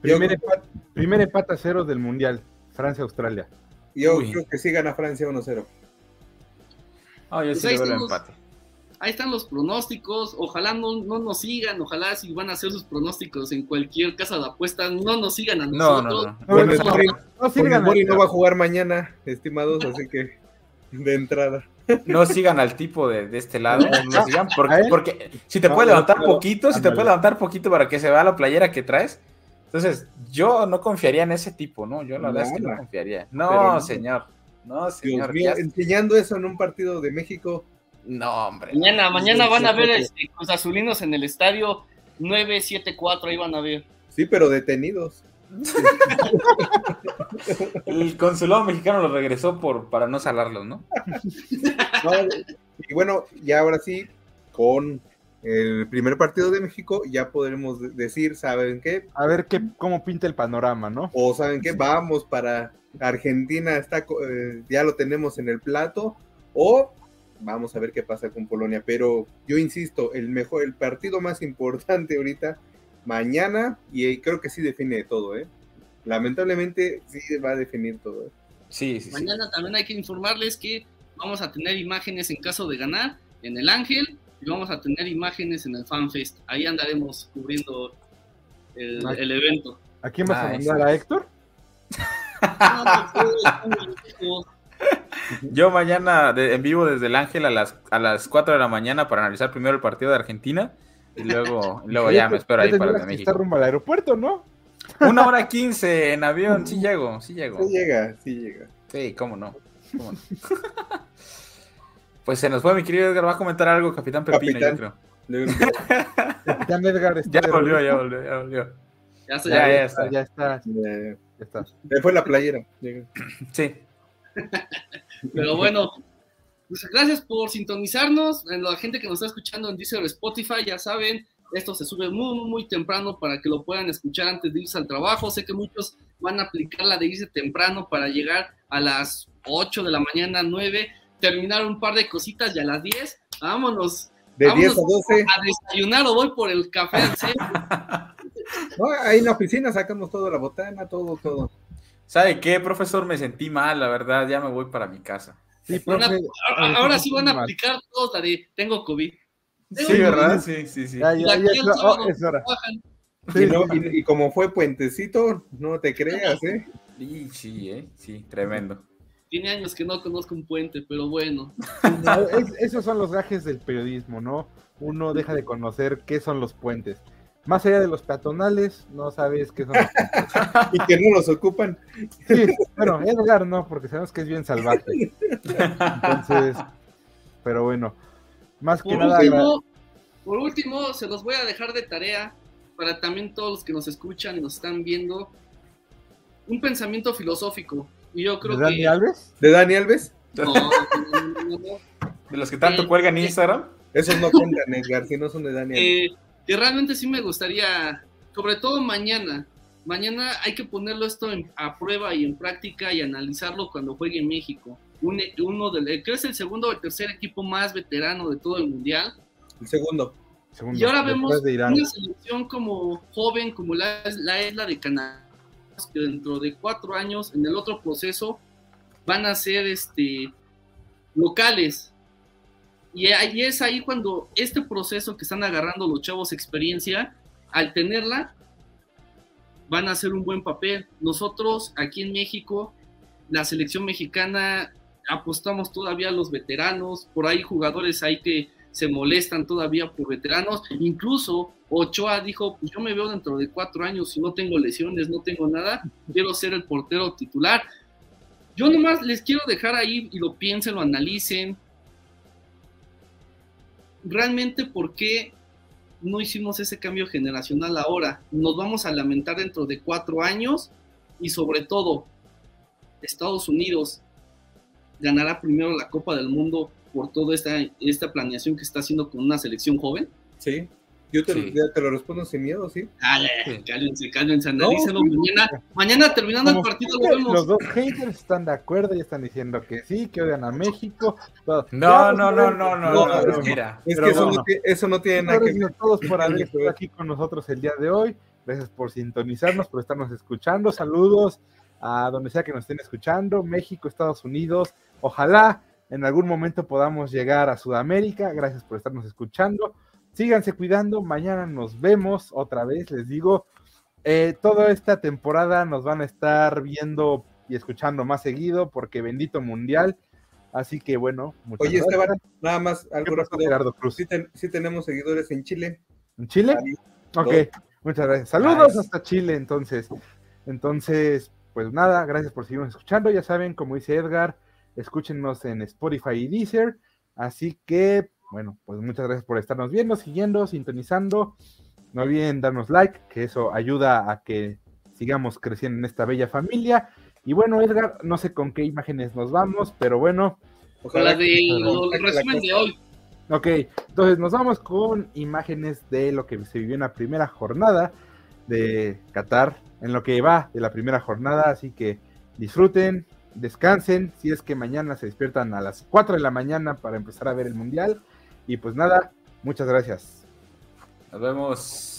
Primer empate, primer empate a cero del Mundial. Francia-Australia. Yo Uy. creo que sí gana Francia 1-0. Ah, yo Pues sí le veo el empate. Ahí están los pronósticos. Ojalá no, no nos sigan. Ojalá si van a hacer sus pronósticos en cualquier casa de apuestas, no nos sigan a No, nosotros. no, no. No, Bueno, no, sigan Mori no va a jugar mañana, estimados, así que de entrada. No sigan al tipo de, de este lado, no sigan, porque, porque si te No, puede no, levantar no, poquito, si te puede levantar poquito para que se vea la playera que traes, entonces yo no confiaría en ese tipo, ¿no? Yo la verdad es que no confiaría. No, Pero no. señor, no, Dios señor. mío, ya- enseñando eso en un partido de México. No, hombre. Mañana, mañana van a ver sí. este, Azulinos en el estadio 974. Ahí van a ver. Sí, pero detenidos. El consulado mexicano lo regresó por para no salarlos, ¿no? *laughs* No, y bueno, ya ahora sí, con el primer partido de México, ya podremos de- decir, ¿saben qué? A ver qué, cómo pinta el panorama, ¿no? O ¿saben qué? Vamos para Argentina, está, co- eh, ya lo tenemos en el plato. O vamos a ver qué pasa con Polonia. Pero yo insisto, el mejor, el partido más importante ahorita, mañana, y eh, creo que sí define todo, ¿eh? Lamentablemente sí va a definir todo. ¿eh? Sí, sí, sí. Mañana también hay que informarles que vamos a tener imágenes en caso de ganar en el Ángel y vamos a tener imágenes en el FanFest. Ahí andaremos cubriendo el, el evento. ¿A quién vas a Nice. mandar? ¿A Héctor? *laughs* Yo mañana de- en vivo desde el Ángel a las, a las 4 de la mañana para analizar primero el partido de Argentina y luego, *laughs* y luego ya me espero ahí para el de México. rumbo al aeropuerto, ¿no? Una hora quince en avión, sí *laughs* llego, sí llego. Sí llega, sí llega. Sí, cómo no. cómo no. Pues se nos fue mi querido Edgar, va a comentar algo, Capitán Pepino, Capitán. yo creo. Capitán Edgar está Ya volvió, ya volvió, ya volvió. Ya se- Ya, ya- ya está. Ya está, eh, ya está. me fue la playera. Sí. *laughs* Pero bueno, pues gracias por sintonizarnos. En La gente que nos está escuchando en Deezer o Spotify, ya saben, esto se sube muy, muy, muy temprano para que lo puedan escuchar antes de irse al trabajo. Sé que muchos van a aplicar la de irse temprano para llegar a las 8 de la mañana, 9, terminar un par de cositas y a las 10, vámonos De Vámonos. 10 a 12. a desayunar o voy por el café al centro. *laughs* No, ahí en la oficina sacamos toda la botana, todo, todo. ¿Sabe qué, profesor? Me sentí mal, la verdad, ya me voy para mi casa. Sí, a- profe, ahora, ahora sí van a mal. aplicar todos la de tengo COVID. Sí, ¿verdad? Sí, sí, sí. Ya, Y ya, ya, es Oh, es hora. trabajan. Sí, y, no- sí, y- y como fue puentecito, no te creas, ¿eh? Sí, sí, ¿eh? Sí, tremendo. Tiene años que no conozco un puente, pero bueno. No, es- esos son los gajes del periodismo, ¿no? Uno deja de conocer qué son los puentes. Más allá de los peatonales, no sabes qué son los puentes. Y que no los ocupan. Sí, bueno, Edgar no, porque sabemos que es bien salvaje. Entonces, pero bueno, más que Por nada, último, por último, se los voy a dejar de tarea para también todos los que nos escuchan y nos están viendo. Un pensamiento filosófico. Y yo creo ¿de Dani que. Alves? ¿De Dani Alves? No. De los que tanto cuelgan en Instagram. Esos no cuentan, Edgar, si no son de Dani Alves. Eh, que realmente sí me gustaría, sobre todo mañana. Mañana hay que ponerlo esto en- a prueba y en práctica y analizarlo cuando juegue en México. Un- uno del, creo que es el segundo o el tercer equipo más veterano de todo el mundial. El segundo. Segundo, Y ahora vemos de Irán. una selección como joven, como la, la es la de Canadá, que dentro de cuatro años, en el otro proceso, van a ser este, locales. Y ahí es ahí cuando este proceso que están agarrando los chavos experiencia, al tenerla, van a hacer un buen papel. Nosotros aquí en México, la selección mexicana, apostamos todavía a los veteranos, por ahí jugadores ahí que se molestan todavía por veteranos. Incluso Ochoa dijo, pues yo me veo dentro de cuatro años, si no tengo lesiones, no tengo nada, quiero ser el portero titular. Yo nomás les quiero dejar ahí y lo piensen, lo analicen. Realmente, ¿por qué no hicimos ese cambio generacional ahora? Nos vamos a lamentar dentro de cuatro años y sobre todo, Estados Unidos ganará primero la Copa del Mundo por toda esta, esta planeación que está haciendo con una selección joven. Sí. Yo te, Sí. ya te lo respondo sin miedo, ¿sí? Dale, Sí. cálmense, cálmense, No, analícenlo sí. mañana. Mañana terminando el partido lo vemos. Los dos haters están de acuerdo y están diciendo que sí, que odian a México. todo. No, Ya, no, pues, no, no, no, No, no, es no, mira. Es que eso, bueno. no, tiene- eso no tiene nada que Gracias ver. a todos por *laughs* haber estado aquí con nosotros el día de hoy. Gracias por sintonizarnos, por estarnos escuchando. Saludos a donde sea que nos estén escuchando, México, Estados Unidos. Ojalá en algún momento podamos llegar a Sudamérica. Gracias por estarnos escuchando. Síganse cuidando. Mañana nos vemos otra vez. Les digo, eh, toda esta temporada nos van a estar viendo y escuchando más seguido porque bendito mundial. Así que bueno, muchas Oye, gracias. Esteban, nada más ¿Qué algo rápido. Cruz? Sí, ten- sí tenemos seguidores en Chile. ¿En Chile? Ok, muchas gracias. Saludos Nice. hasta Chile, entonces. Entonces, pues nada, gracias por seguirnos escuchando. Ya saben, como dice Edgar, escúchenos en Spotify y Deezer. Así que, bueno, pues muchas gracias por estarnos viendo, siguiendo, sintonizando. No olviden darnos like, que eso ayuda a que sigamos creciendo en esta bella familia. Y bueno, Edgar, no sé con qué imágenes nos vamos, pero bueno, Con la Ojalá de que la resumen de hoy. Ok, entonces nos vamos con imágenes de lo que se vivió en la primera jornada de Qatar, en lo que va de la primera jornada, así que disfruten, descansen, si es que mañana se despiertan a las 4 de la mañana para empezar a ver el Mundial. Y pues nada, muchas gracias. Nos vemos.